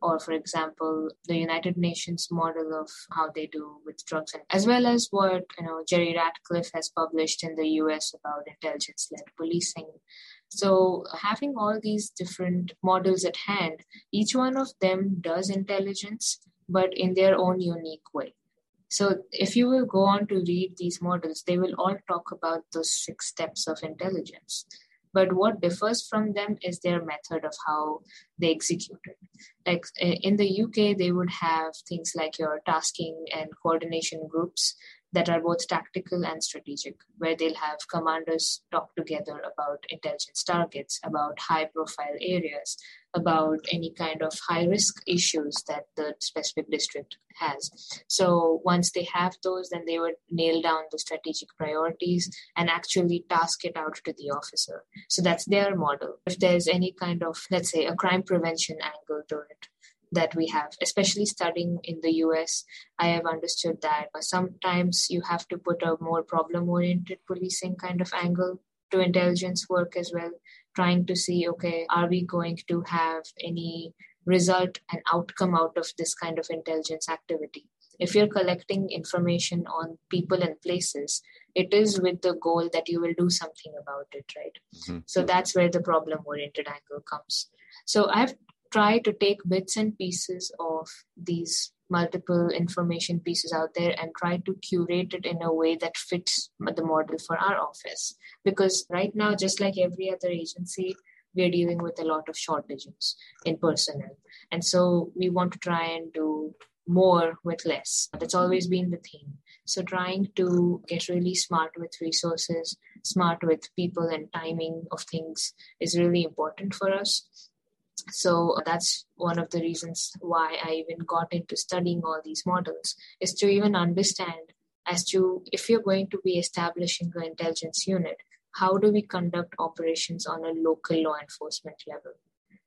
Or, for example, the United Nations model of how they do with drugs, and as well as what you know Jerry Ratcliffe has published in the U.S. about intelligence-led policing. So, having all these different models at hand, each one of them does intelligence, but in their own unique way. So, if you will go on to read these models, they will all talk about those six steps of intelligence. But what differs from them is their method of how they execute it. Like in the UK, they would have things like your tasking and coordination groups that are both tactical and strategic, where they'll have commanders talk together about intelligence targets, about high profile areas, about any kind of high risk issues that the specific district has. So once they have those, then they would nail down the strategic priorities and actually task it out to the officer. So that's their model. If there's any kind of, let's say, a crime prevention angle to it, that we have, especially studying in the US. I have understood that sometimes you have to put a more problem oriented policing kind of angle to intelligence work as well, trying to see okay, are we going to have any result and outcome out of this kind of intelligence activity? If you're collecting information on people and places, it is with the goal that you will do something about it, right? Mm-hmm. So that's where the problem oriented angle comes. So I've try to take bits and pieces of these multiple information pieces out there and try to curate it in a way that fits the model for our office. Because right now, just like every other agency, we're dealing with a lot of shortages in personnel. And so we want to try and do more with less. That's always been the theme. So trying to get really smart with resources, smart with people and timing of things is really important for us so that's one of the reasons why i even got into studying all these models is to even understand as to if you're going to be establishing an intelligence unit how do we conduct operations on a local law enforcement level?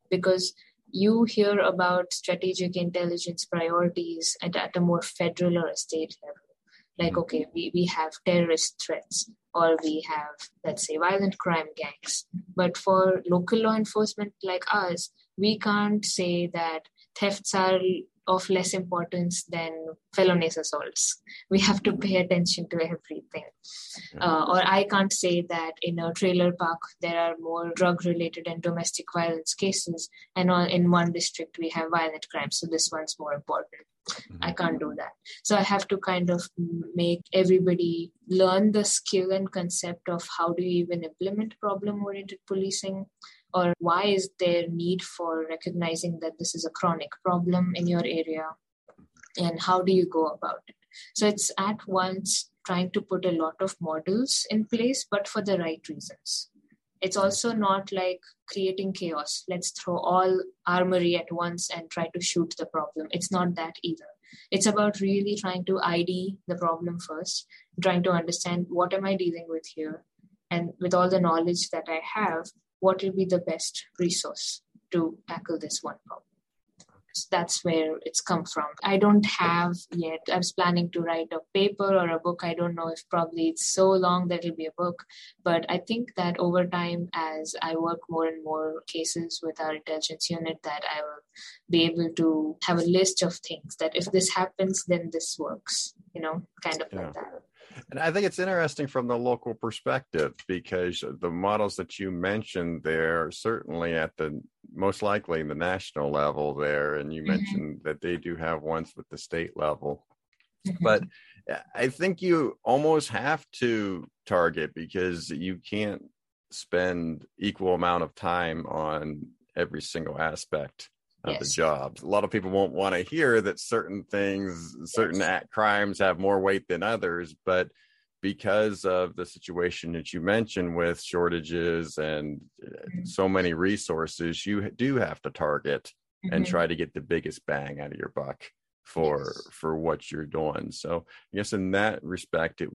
Because you hear about strategic intelligence priorities at, at a more federal or a state level like mm-hmm. okay we, we have terrorist threats or we have let's say violent crime gangs but for local law enforcement like us we can't say that thefts are of less importance than felonious assaults. We have to pay attention to everything. Uh, or I can't say that in a trailer park there are more drug related and domestic violence cases, and in one district we have violent crimes, so this one's more important. Mm-hmm. I can't do that. So I have to kind of make everybody learn the skill and concept of how do you even implement problem oriented policing or why is there need for recognizing that this is a chronic problem in your area? And how do you go about it? So it's at once trying to put a lot of models in place but for the right reasons. It's also not like creating chaos. Let's throw all armory at once and try to shoot the problem. It's not that either. It's about really trying to id the problem first trying to understand what am i dealing with here? And with all the knowledge that i have what will be the best resource to tackle this one problem. So that's where it's come from. I don't have yet i was planning to write a paper or a book. I don't know if probably it's so long that it'll be a book but i think that over time as i work more and more cases with our intelligence unit that i will be able to have a list of things that if this happens then this works you know kind of yeah. like that and I think it's interesting from the local perspective because the models that you mentioned there certainly at the most likely the national level there, and you mm-hmm. mentioned that they do have ones with the state level. Mm-hmm. But I think you almost have to target because you can't spend equal amount of time on every single aspect of yes. the job. A lot of people won't want to hear that certain things, certain yes. crimes have more weight than others, but because of the situation that you mentioned with shortages and mm-hmm. so many resources, you do have to target mm-hmm. and try to get the biggest bang out of your buck for yes. for what you're doing. So I guess in that respect, it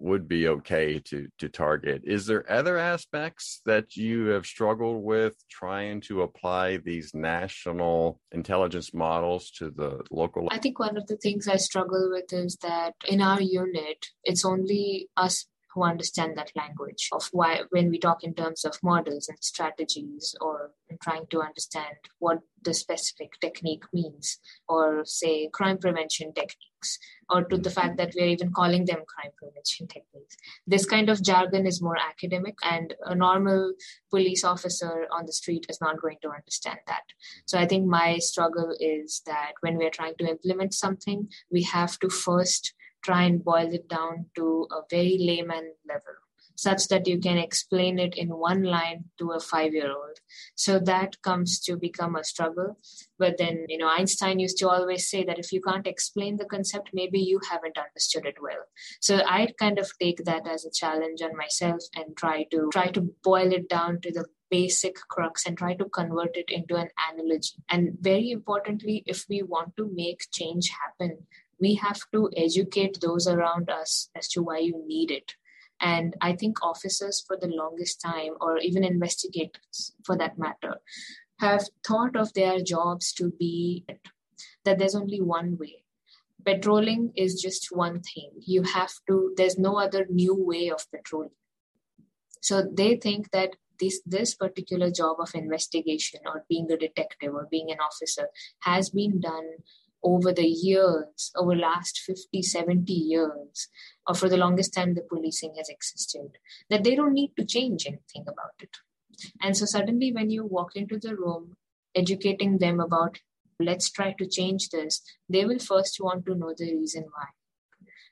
would be okay to to target. Is there other aspects that you have struggled with trying to apply these national intelligence models to the local? I think one of the things I struggle with is that in our unit, it's only us who understand that language of why when we talk in terms of models and strategies or trying to understand what the specific technique means or say crime prevention techniques or to the fact that we're even calling them crime prevention techniques. This kind of jargon is more academic and a normal police officer on the street is not going to understand that. So i think my struggle is that when we're trying to implement something we have to first try and boil it down to a very layman level such that you can explain it in one line to a five year old. So that comes to become a struggle. But then, you know, Einstein used to always say that if you can't explain the concept, maybe you haven't understood it well. So I kind of take that as a challenge on myself and try to try to boil it down to the basic crux and try to convert it into an analogy. And very importantly, if we want to make change happen, we have to educate those around us as to why you need it. And I think officers, for the longest time, or even investigators for that matter, have thought of their jobs to be that there's only one way. Patrolling is just one thing. You have to, there's no other new way of patrolling. So they think that this this particular job of investigation or being a detective or being an officer has been done over the years, over last 50, 70 years, or for the longest time the policing has existed, that they don't need to change anything about it. And so suddenly when you walk into the room, educating them about let's try to change this, they will first want to know the reason why.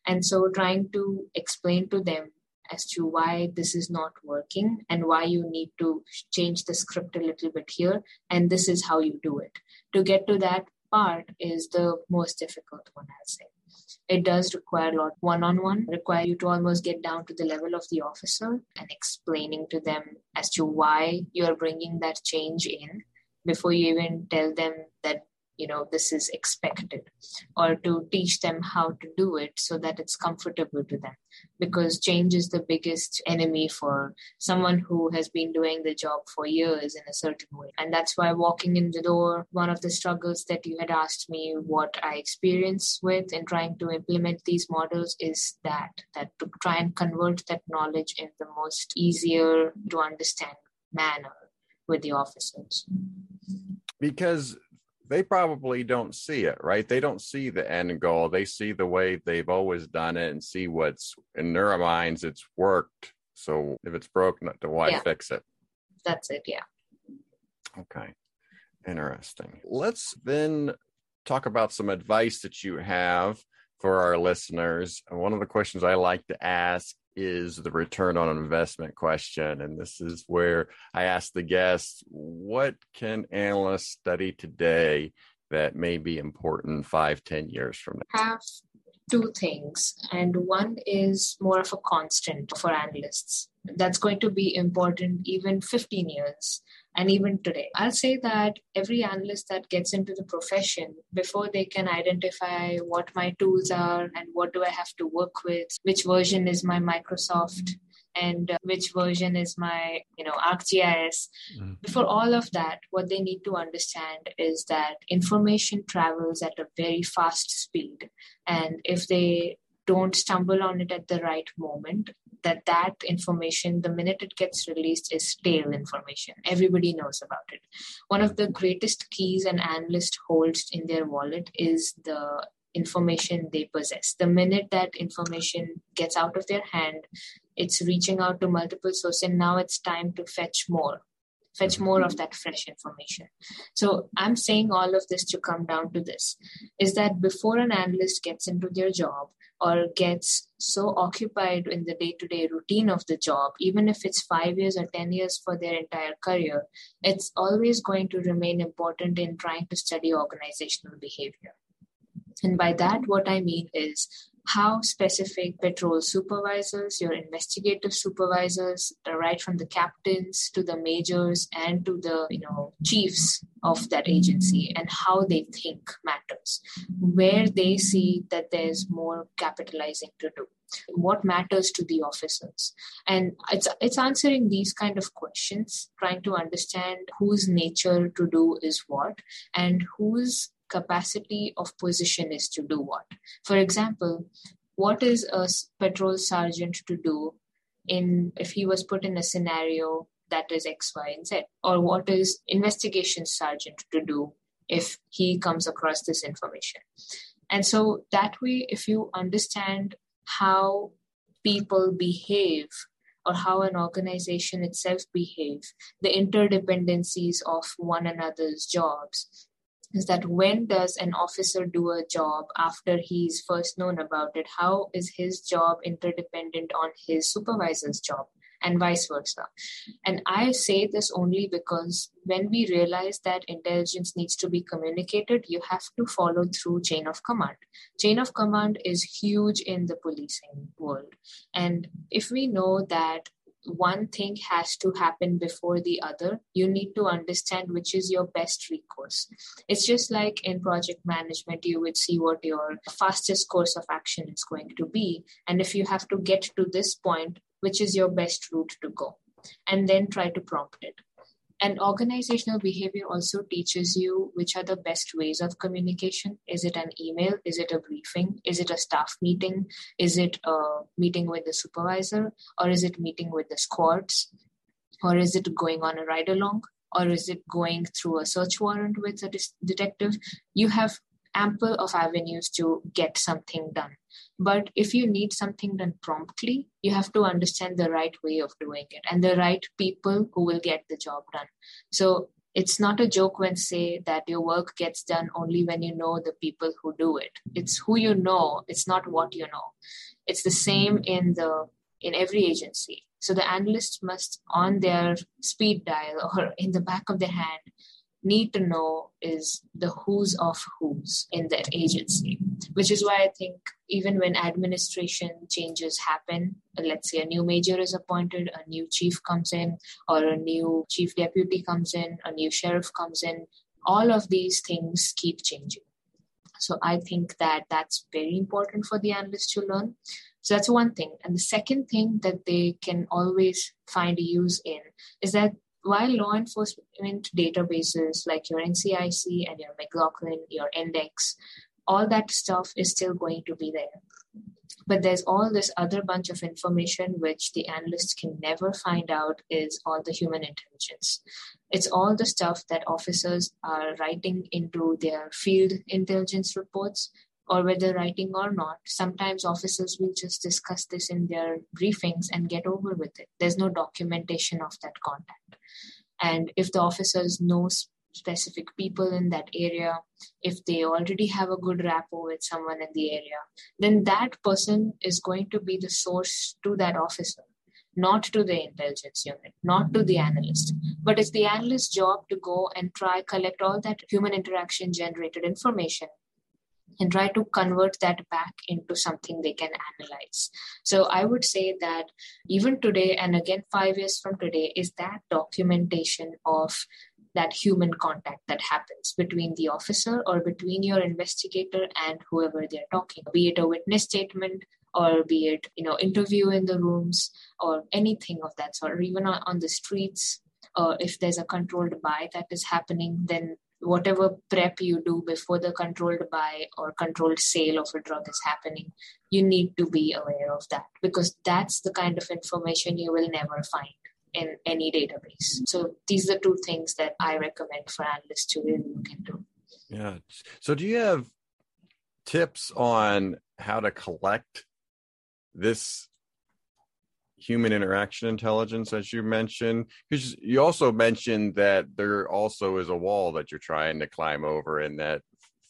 And so trying to explain to them as to why this is not working and why you need to change the script a little bit here and this is how you do it to get to that Mm-hmm. part is the most difficult one, I'll say. It does require a lot one on one, require you to almost get down to the level of the officer and explaining to them as to why you're bringing that change in before you even tell them that you know this is expected or to teach them how to do it so that it's comfortable to them. Because change is the biggest enemy for someone who has been doing the job for years in a certain way. And that's why walking in the door one of the struggles that you had asked me what i experience with in trying to implement these models is that that to try and convert that knowledge in the most easier to understand manner with the officers. Because they probably don't see it, right? They don't see the end goal. They see the way they've always done it and see what's in their minds it's worked. So if it's broken, why yeah. fix it? That's it, yeah. Okay. Interesting. Let's then talk about some advice that you have for our listeners. One of the questions I like to ask is the return on investment question. And this is where I ask the guests, what can analysts study today that may be important five, ten years from now? Have two things. And one is more of a constant for analysts. That's going to be important even 15 years and even today. I'll say that every analyst that gets into the profession, before they can identify what my tools are and what do I have to work with, which version is my Microsoft and uh, which version is my you know arcgis mm-hmm. before all of that what they need to understand is that information travels at a very fast speed and if they don't stumble on it at the right moment that that information the minute it gets released is stale information. Everybody knows about it. One of the greatest keys an analyst holds in their wallet is the information they possess. The minute that information gets out of their hand it's reaching out to multiple sources and now it's time to fetch more fetch more of that fresh information so i'm saying all of this to come down to this is that before an analyst gets into their job or gets so occupied in the day to day routine of the job, even if it's five years or 10 years for their entire career, it's always going to remain important in trying to study organizational behavior. And by that, what I mean is how specific patrol supervisors, your investigative supervisors, right from the captains to the majors and to the you know chiefs of that agency, and how they think matters, where they see that there's more capitalizing to do. What matters to the officers. And it's it's answering these kind of questions trying to understand whose nature to do is what and whose capacity of position is to do what. For example, what is a patrol sergeant to do in if he was put in a scenario that is X, Y, and Z? Or what is investigation sergeant to do if he comes across this information? And so that way, if you understand how people behave or how an organization itself behaves, the interdependencies of one another's jobs, is that when does an officer do a job after he's first known about it? How is his job interdependent on his supervisor's job? And vice versa. And i say this only because when we realize that intelligence needs to be communicated you have to follow through chain of command. Chain of command is huge in the policing world. And if we know that one thing has to happen before the other. You need to understand which is your best recourse. It's just like in project management, you would see what your fastest course of action is going to be. And if you have to get to this point, which is your best route to go? And then try to prompt it. And organizational behavior also teaches you which are the best ways of communication. Is it an email? Is it a briefing? Is it a staff meeting? Is it a meeting with the supervisor? Or is it meeting with the squads? Or is it going on a ride along? Or is it going through a search warrant with a detective? You have ample of avenues to get something done. But if you need something done promptly, you have to understand the right way of doing it and the right people who will get the job done. So it's not a joke when say that your work gets done only when you know the people who do it. It's who you know, it's not what you know. It's the same in the in every agency. So the analyst must on their speed dial or in the back of their hand need to know is the who's of who's in that agency, which is why I think even when administration changes happen, let's say a new major is appointed, a new chief comes in, or a new chief deputy comes in, a new sheriff comes in, all of these things keep changing. So I think that that's very important for the analyst to learn. So that's one thing. And the second thing that they can always find use in is that while law enforcement databases like your NCIC and your McLaughlin, your N-DEx, all that stuff is still going to be there. But there's all this other bunch of information which the analysts can never find out is all the human intelligence. It's all the stuff that officers are writing into their field intelligence reports, or whether writing or not, sometimes officers will just discuss this in their briefings and get over with it. There's no documentation of that contact. And if the officers know specific people in that area, if they already have a good rapport with someone in the area, then that person is going to be the source to that officer, not to the intelligence unit, not to the analyst. But it's the analyst's job to go and try collect all that human interaction generated information and try to convert that back into something they can analyze. So I would say that even today, and again, five years from today, is that documentation of that human contact that happens between the officer or between your investigator and whoever they're talking, be it a witness statement or be it, you know, interview in the rooms or anything of that sort, or even on, on the streets. Or if there's a controlled buy that is happening, then whatever prep you do before the controlled buy or controlled sale of a drug is happening, you need to be aware of that because that's the kind of information you will never find in any database. So these are two things that I recommend for analysts to really look into. Yeah. So do you have tips on how to collect this human interaction intelligence as you mentioned because you also mentioned that there also is a wall that you're trying to climb over and that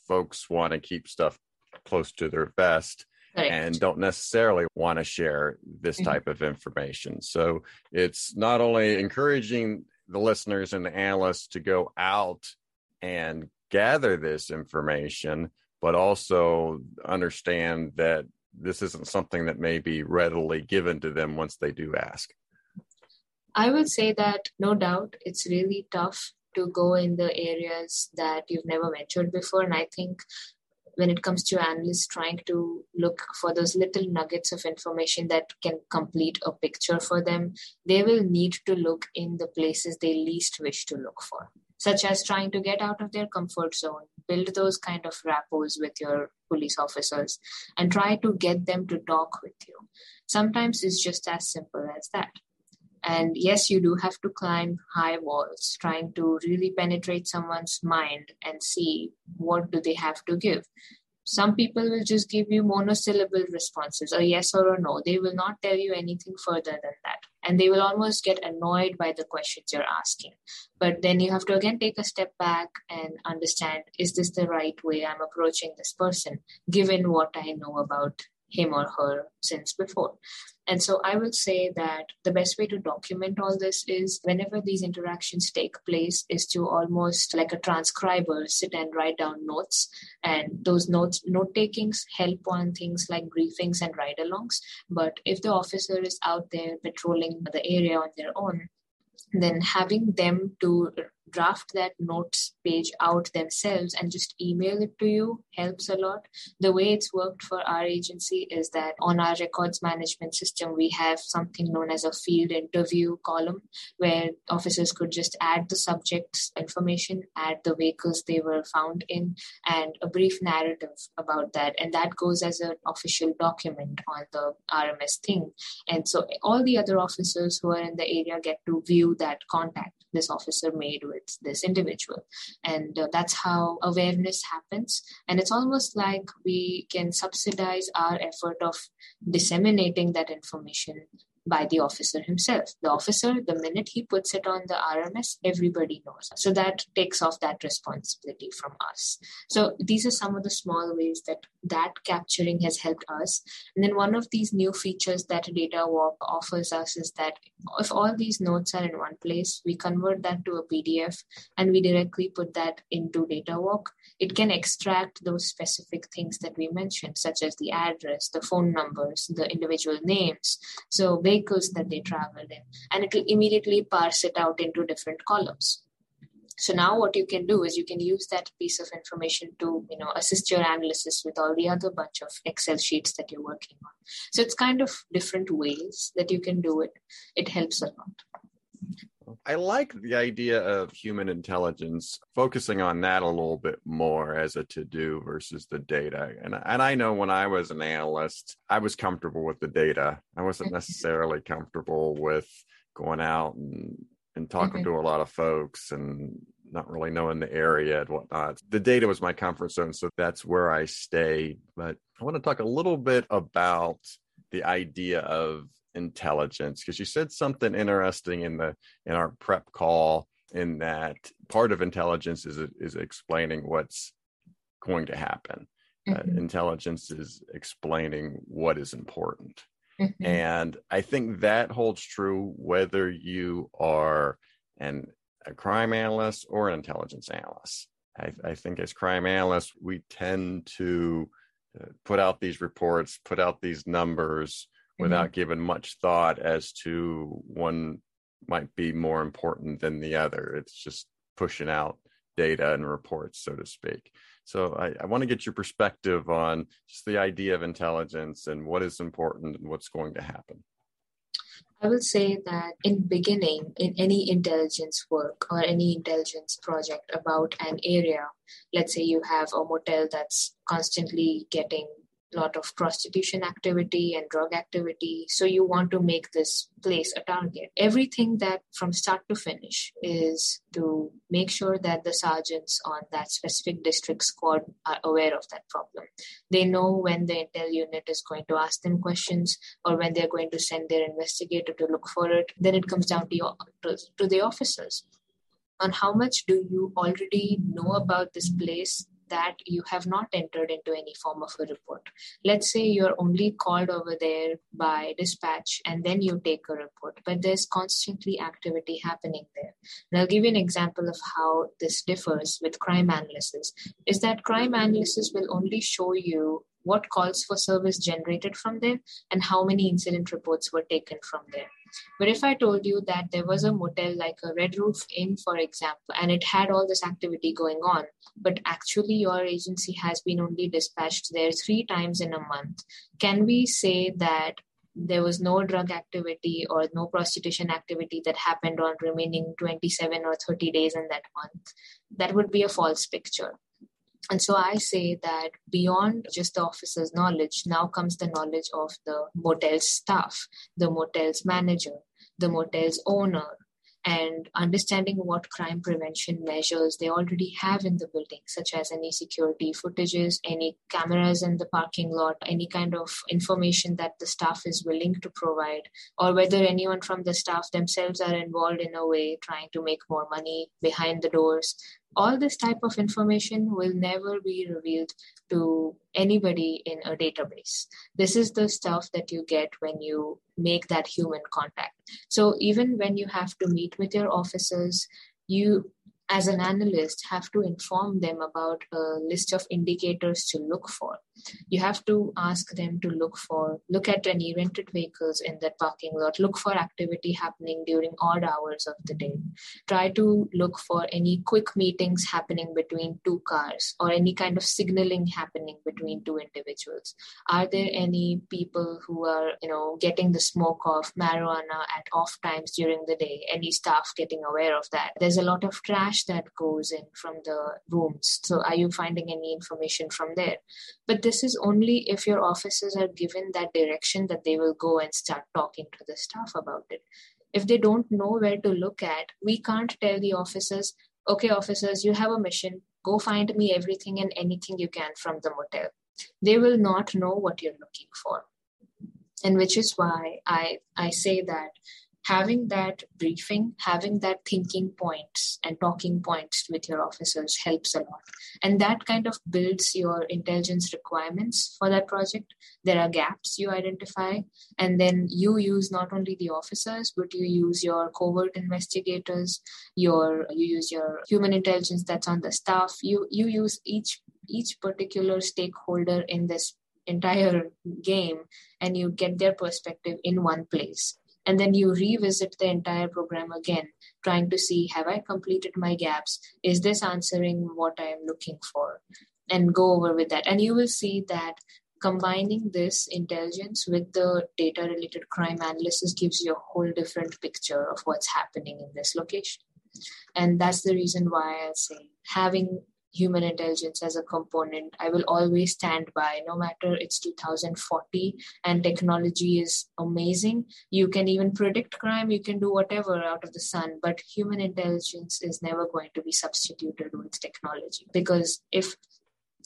folks want to keep stuff close to their vest right. and don't necessarily want to share this mm-hmm. type of information so it's not only encouraging the listeners and the analysts to go out and gather this information but also understand that this isn't something that may be readily given to them once they do ask? I would say that no doubt it's really tough to go in the areas that you've never ventured before. And I think when it comes to analysts trying to look for those little nuggets of information that can complete a picture for them, they will need to look in the places they least wish to look for such as trying to get out of their comfort zone, build those kind of rapports with your police officers, and try to get them to talk with you. Sometimes it's just as simple as that. And yes, you do have to climb high walls, trying to really penetrate someone's mind and see what do they have to give. Some people will just give you monosyllable responses, a yes or a no. They will not tell you anything further than that. And they will almost get annoyed by the questions you're asking. But then you have to again take a step back and understand is this the right way I'm approaching this person, given what I know about him or her since before. And so I would say that the best way to document all this is whenever these interactions take place, is to almost like a transcriber sit and write down notes. And those notes, note takings help on things like briefings and ride alongs. But if the officer is out there patrolling the area on their own, then having them to draft that notes page out themselves and just email it to you helps a lot. The way it's worked for our agency is that on our records management system, we have something known as a field interview column where officers could just add the subject's information, add the vehicles they were found in, and a brief narrative about that. And that goes as an official document on the RMS thing. And so all the other officers who are in the area get to view that contact this officer made with this individual. And uh, that's how awareness happens. And it's almost like we can subsidize our effort of disseminating that information by the officer himself. The officer, the minute he puts it on the RMS, everybody knows. So that takes off that responsibility from us. So these are some of the small ways that that capturing has helped us. And then one of these new features that DataWalk offers us is that if all these notes are in one place, we convert that to a PDF and we directly put that into DataWalk. It can extract those specific things that we mentioned, such as the address, the phone numbers, the individual names. So vehicles that they traveled in, and it will immediately parse it out into different columns. So now what you can do is you can use that piece of information to, you know, assist your analysis with all the other bunch of Excel sheets that you're working on. So it's kind of different ways that you can do it. It helps a lot. I like the idea of human intelligence, focusing on that a little bit more as a to do versus the data. And, and I know when I was an analyst, I was comfortable with the data. I wasn't necessarily comfortable with going out and and talking mm-hmm. to a lot of folks and not really knowing the area and whatnot. The data was my comfort zone, so that's where I stayed. But I want to talk a little bit about the idea of intelligence because you said something interesting in the in our prep call in that part of intelligence is is explaining what's going to happen. Uh, mm-hmm. Uh, intelligence is explaining what is important. Mm-hmm. And I think that holds true whether you are an a crime analyst or an intelligence analyst. I, I think as crime analysts, we tend to uh, put out these reports, put out these numbers without mm-hmm. giving much thought as to one might be more important than the other. It's just pushing out data and reports, so to speak. So I, I want to get your perspective on just the idea of intelligence and what is important and what's going to happen. I will say that in beginning, in any intelligence work or any intelligence project about an area, let's say you have a motel that's constantly getting lot of prostitution activity and drug activity. So you want to make this place a target. Everything that from start to finish is to make sure that the sergeants on that specific district squad are aware of that problem. They know when the intel unit is going to ask them questions or when they're going to send their investigator to look for it. Then it comes down to, to, to the officers on how much do you already know about this place that you have not entered into any form of a report. Let's say you're only called over there by dispatch and then you take a report, but there's constantly activity happening there. And I'll give you an example of how this differs with crime analysis is that crime analysis will only show you what calls for service generated from there and how many incident reports were taken from there. But if I told you that there was a motel like a Red Roof Inn, for example, and it had all this activity going on, but actually your agency has been only dispatched there three times in a month, can we say that there was no drug activity or no prostitution activity that happened on remaining 27 or 30 days in that month? That would be a false picture. And so I say that beyond just the officer's knowledge, now comes the knowledge of the motel's staff, the motel's manager, the motel's owner, and understanding what crime prevention measures they already have in the building, such as any security footages, any cameras in the parking lot, any kind of information that the staff is willing to provide, or whether anyone from the staff themselves are involved in a way trying to make more money behind the doors all this type of information will never be revealed to anybody in a database. This is the stuff that you get when you make that human contact. So even when you have to meet with your officers, you as an analyst have to inform them about a list of indicators to look for. You have to ask them to look for look at any rented vehicles in that parking lot. Look for activity happening during odd hours of the day. Try to look for any quick meetings happening between two cars or any kind of signaling happening between two individuals. Are there any people who are you know getting the smoke of marijuana at off times during the day? Any staff getting aware of that? There's a lot of trash that goes in from the rooms so are you finding any information from there but this is only if your officers are given that direction that they will go and start talking to the staff about it. If they don't know where to look at, we can't tell the officers, okay, officers, you have a mission, go find me everything and anything you can from the motel. They will not know what you're looking for. And which is why I, I say that having that briefing, having that thinking points and talking points with your officers helps a lot. And that kind of builds your intelligence requirements for that project. There are gaps you identify, and then you use not only the officers, but you use your covert investigators, your you use your human intelligence that's on the staff. You you use each each particular stakeholder in this entire game and you get their perspective in one place and then you revisit the entire program again trying to see have i completed my gaps? Is this answering what i am looking for? And go over with that. And you will see that combining this intelligence with the data related crime analysis gives you a whole different picture of what's happening in this location. And that's the reason why i say having human intelligence as a component i will always stand by no matter it's 2040 and technology is amazing you can even predict crime you can do whatever out of the sun but human intelligence is never going to be substituted with technology because if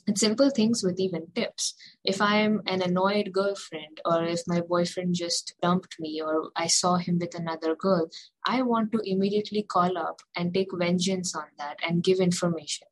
and simple things with even tips. If I'm an annoyed girlfriend, or if my boyfriend just dumped me, or I saw him with another girl, I want to immediately call up and take vengeance on that and give information.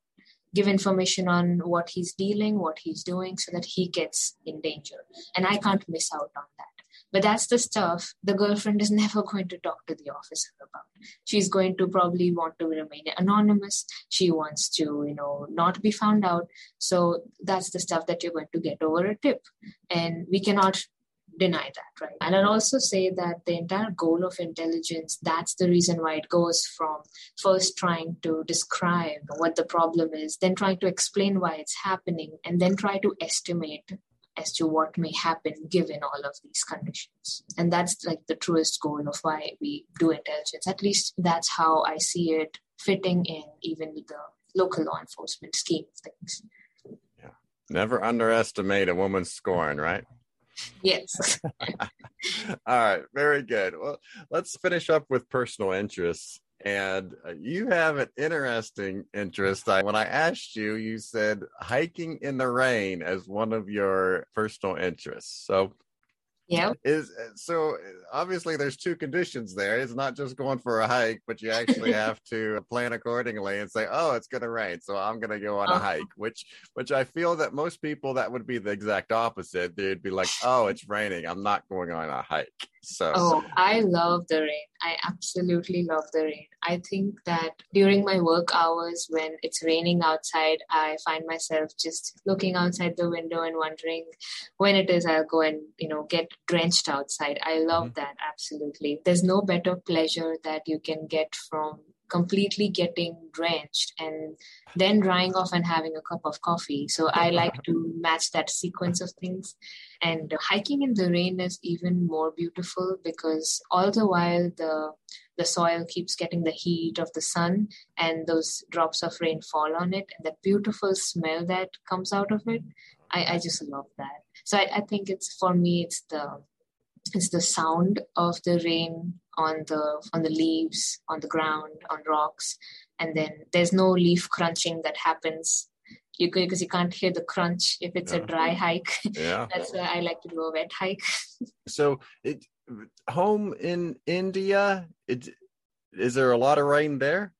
Give information on what he's dealing, what he's doing, so that he gets in danger. And I can't miss out on that. But that's the stuff the girlfriend is never going to talk to the officer about. She's going to probably want to remain anonymous. She wants to, you know, not be found out. So that's the stuff that you're going to get over a tip. And we cannot deny that, right? And I'll also say that the entire goal of intelligence, that's the reason why it goes from first trying to describe what the problem is, then trying to explain why it's happening, and then try to estimate as to what may happen given all of these conditions. And that's like the truest goal of why we do intelligence. At least that's how I see it fitting in even with the local law enforcement scheme of things. Yeah. Never underestimate a woman's scorn, right? Yes. All right, very good. Well, let's finish up with personal interests. And uh, you have an interesting interest. I, when I asked you, you said hiking in the rain as one of your personal interests. So yeah. Is so obviously there's two conditions there. It's not just going for a hike, but you actually have to plan accordingly and say, "Oh, it's going to rain, so I'm going to go on a uh-huh. hike." Which which I feel that most people that would be the exact opposite. They'd be like, "Oh, it's raining. I'm not going on a hike." So Oh, I love the rain. I absolutely love the rain. I think that during my work hours when it's raining outside, I find myself just looking outside the window and wondering when it is I'll go and, you know, get drenched outside. I love mm-hmm. that absolutely. There's no better pleasure that you can get from completely getting drenched and then drying off and having a cup of coffee. So I like to match that sequence of things. And hiking in the rain is even more beautiful because all the while the the soil keeps getting the heat of the sun and those drops of rain fall on it and that beautiful smell that comes out of it. I, I just love that. So I, I think it's for me it's the it's the sound of the rain on the on the leaves on the ground on rocks and then there's no leaf crunching that happens. You because you can't hear the crunch if it's a uh-huh. dry hike. Yeah. That's why i like to do a wet hike. So it home in india it is there a lot of rain there?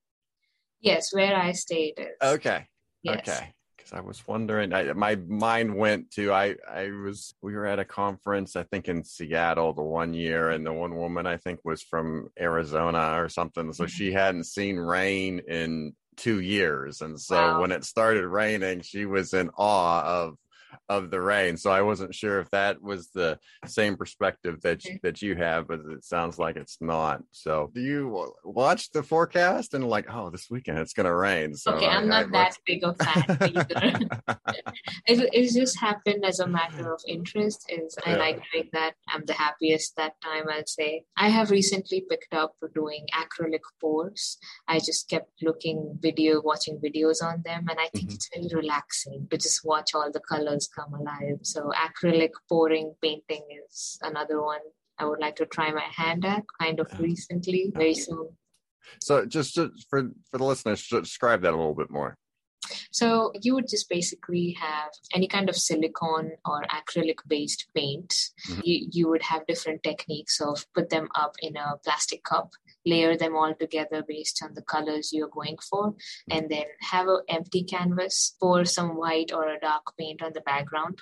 Yes where i stayed is. Okay. Yes. okay I was wondering. I, my mind went to I. I was. We were at a conference, I think in Seattle, the one year, and the one woman I think was from Arizona or something. So mm-hmm. she hadn't seen rain in two years, and so wow. when it started raining, she was in awe of of the rain. So I wasn't sure if that was the same perspective that you, that you have, but it sounds like it's not. So do you watch the forecast and like, oh, this weekend it's going to rain? So okay, I'm not I, that big of fan either. it, it just happened as a matter of interest. Is I yeah. like doing that. I'm the happiest that time. I'll say I have recently picked up doing acrylic pours. I just kept looking video, watching videos on them, and I think mm-hmm. it's very relaxing to just watch all the colors come alive. So acrylic pouring painting is another one I would like to try my hand at kind of recently, very soon. So just, just for for the listeners, describe that a little bit more. So you would just basically have any kind of silicone or acrylic based paint. Mm-hmm. You, you would have different techniques of put them up in a plastic cup, layer them all together based on the colors you're going for, and then have an empty canvas, pour some white or a dark paint on the background,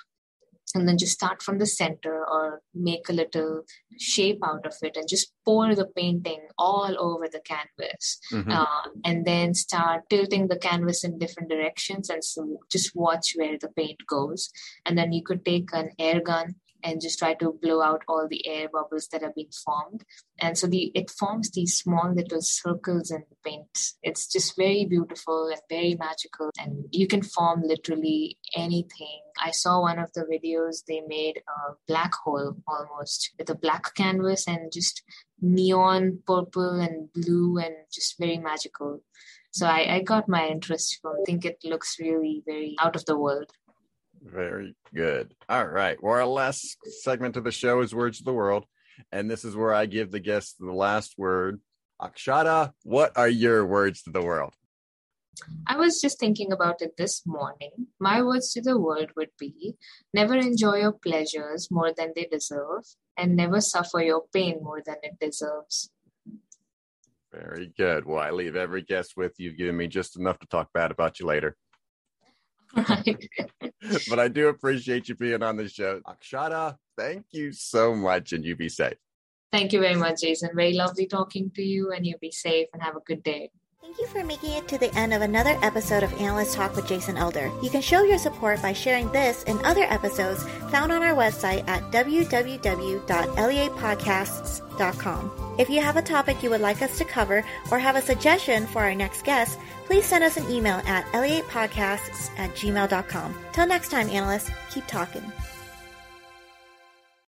and then just start from the center or make a little shape out of it and just pour the painting all over the canvas mm-hmm. uh, and then start tilting the canvas in different directions and so just watch where the paint goes and then you could take an air gun and just try to blow out all the air bubbles that have been formed. And so the it forms these small little circles in the paint. It's just very beautiful and very magical. And you can form literally anything. I saw one of the videos they made a black hole almost with a black canvas and just neon purple and blue and just very magical. So I, I got my interest from I think it looks really very out of the world. Very good. All right. Well, our last segment of the show is Words of the World. And this is where I give the guests the last word. Akshata, what are your words to the world? I was just thinking about it this morning. My words to the world would be never enjoy your pleasures more than they deserve, and never suffer your pain more than it deserves. Very good. Well, I leave every guest with you, giving me just enough to talk bad about you later. Right. but I do appreciate you being on the show. Akshata, thank you so much, and you be safe. Thank you very much, Jason. Very lovely talking to you, and you be safe and have a good day. Thank you for making it to the end of another episode of Analyst Talk with Jason Elder. You can show your support by sharing this and other episodes found on our website at www.leapodcasts.com. If you have a topic you would like us to cover or have a suggestion for our next guest, please send us an email at leapodcasts at gmail.com. Till next time, analysts, keep talking.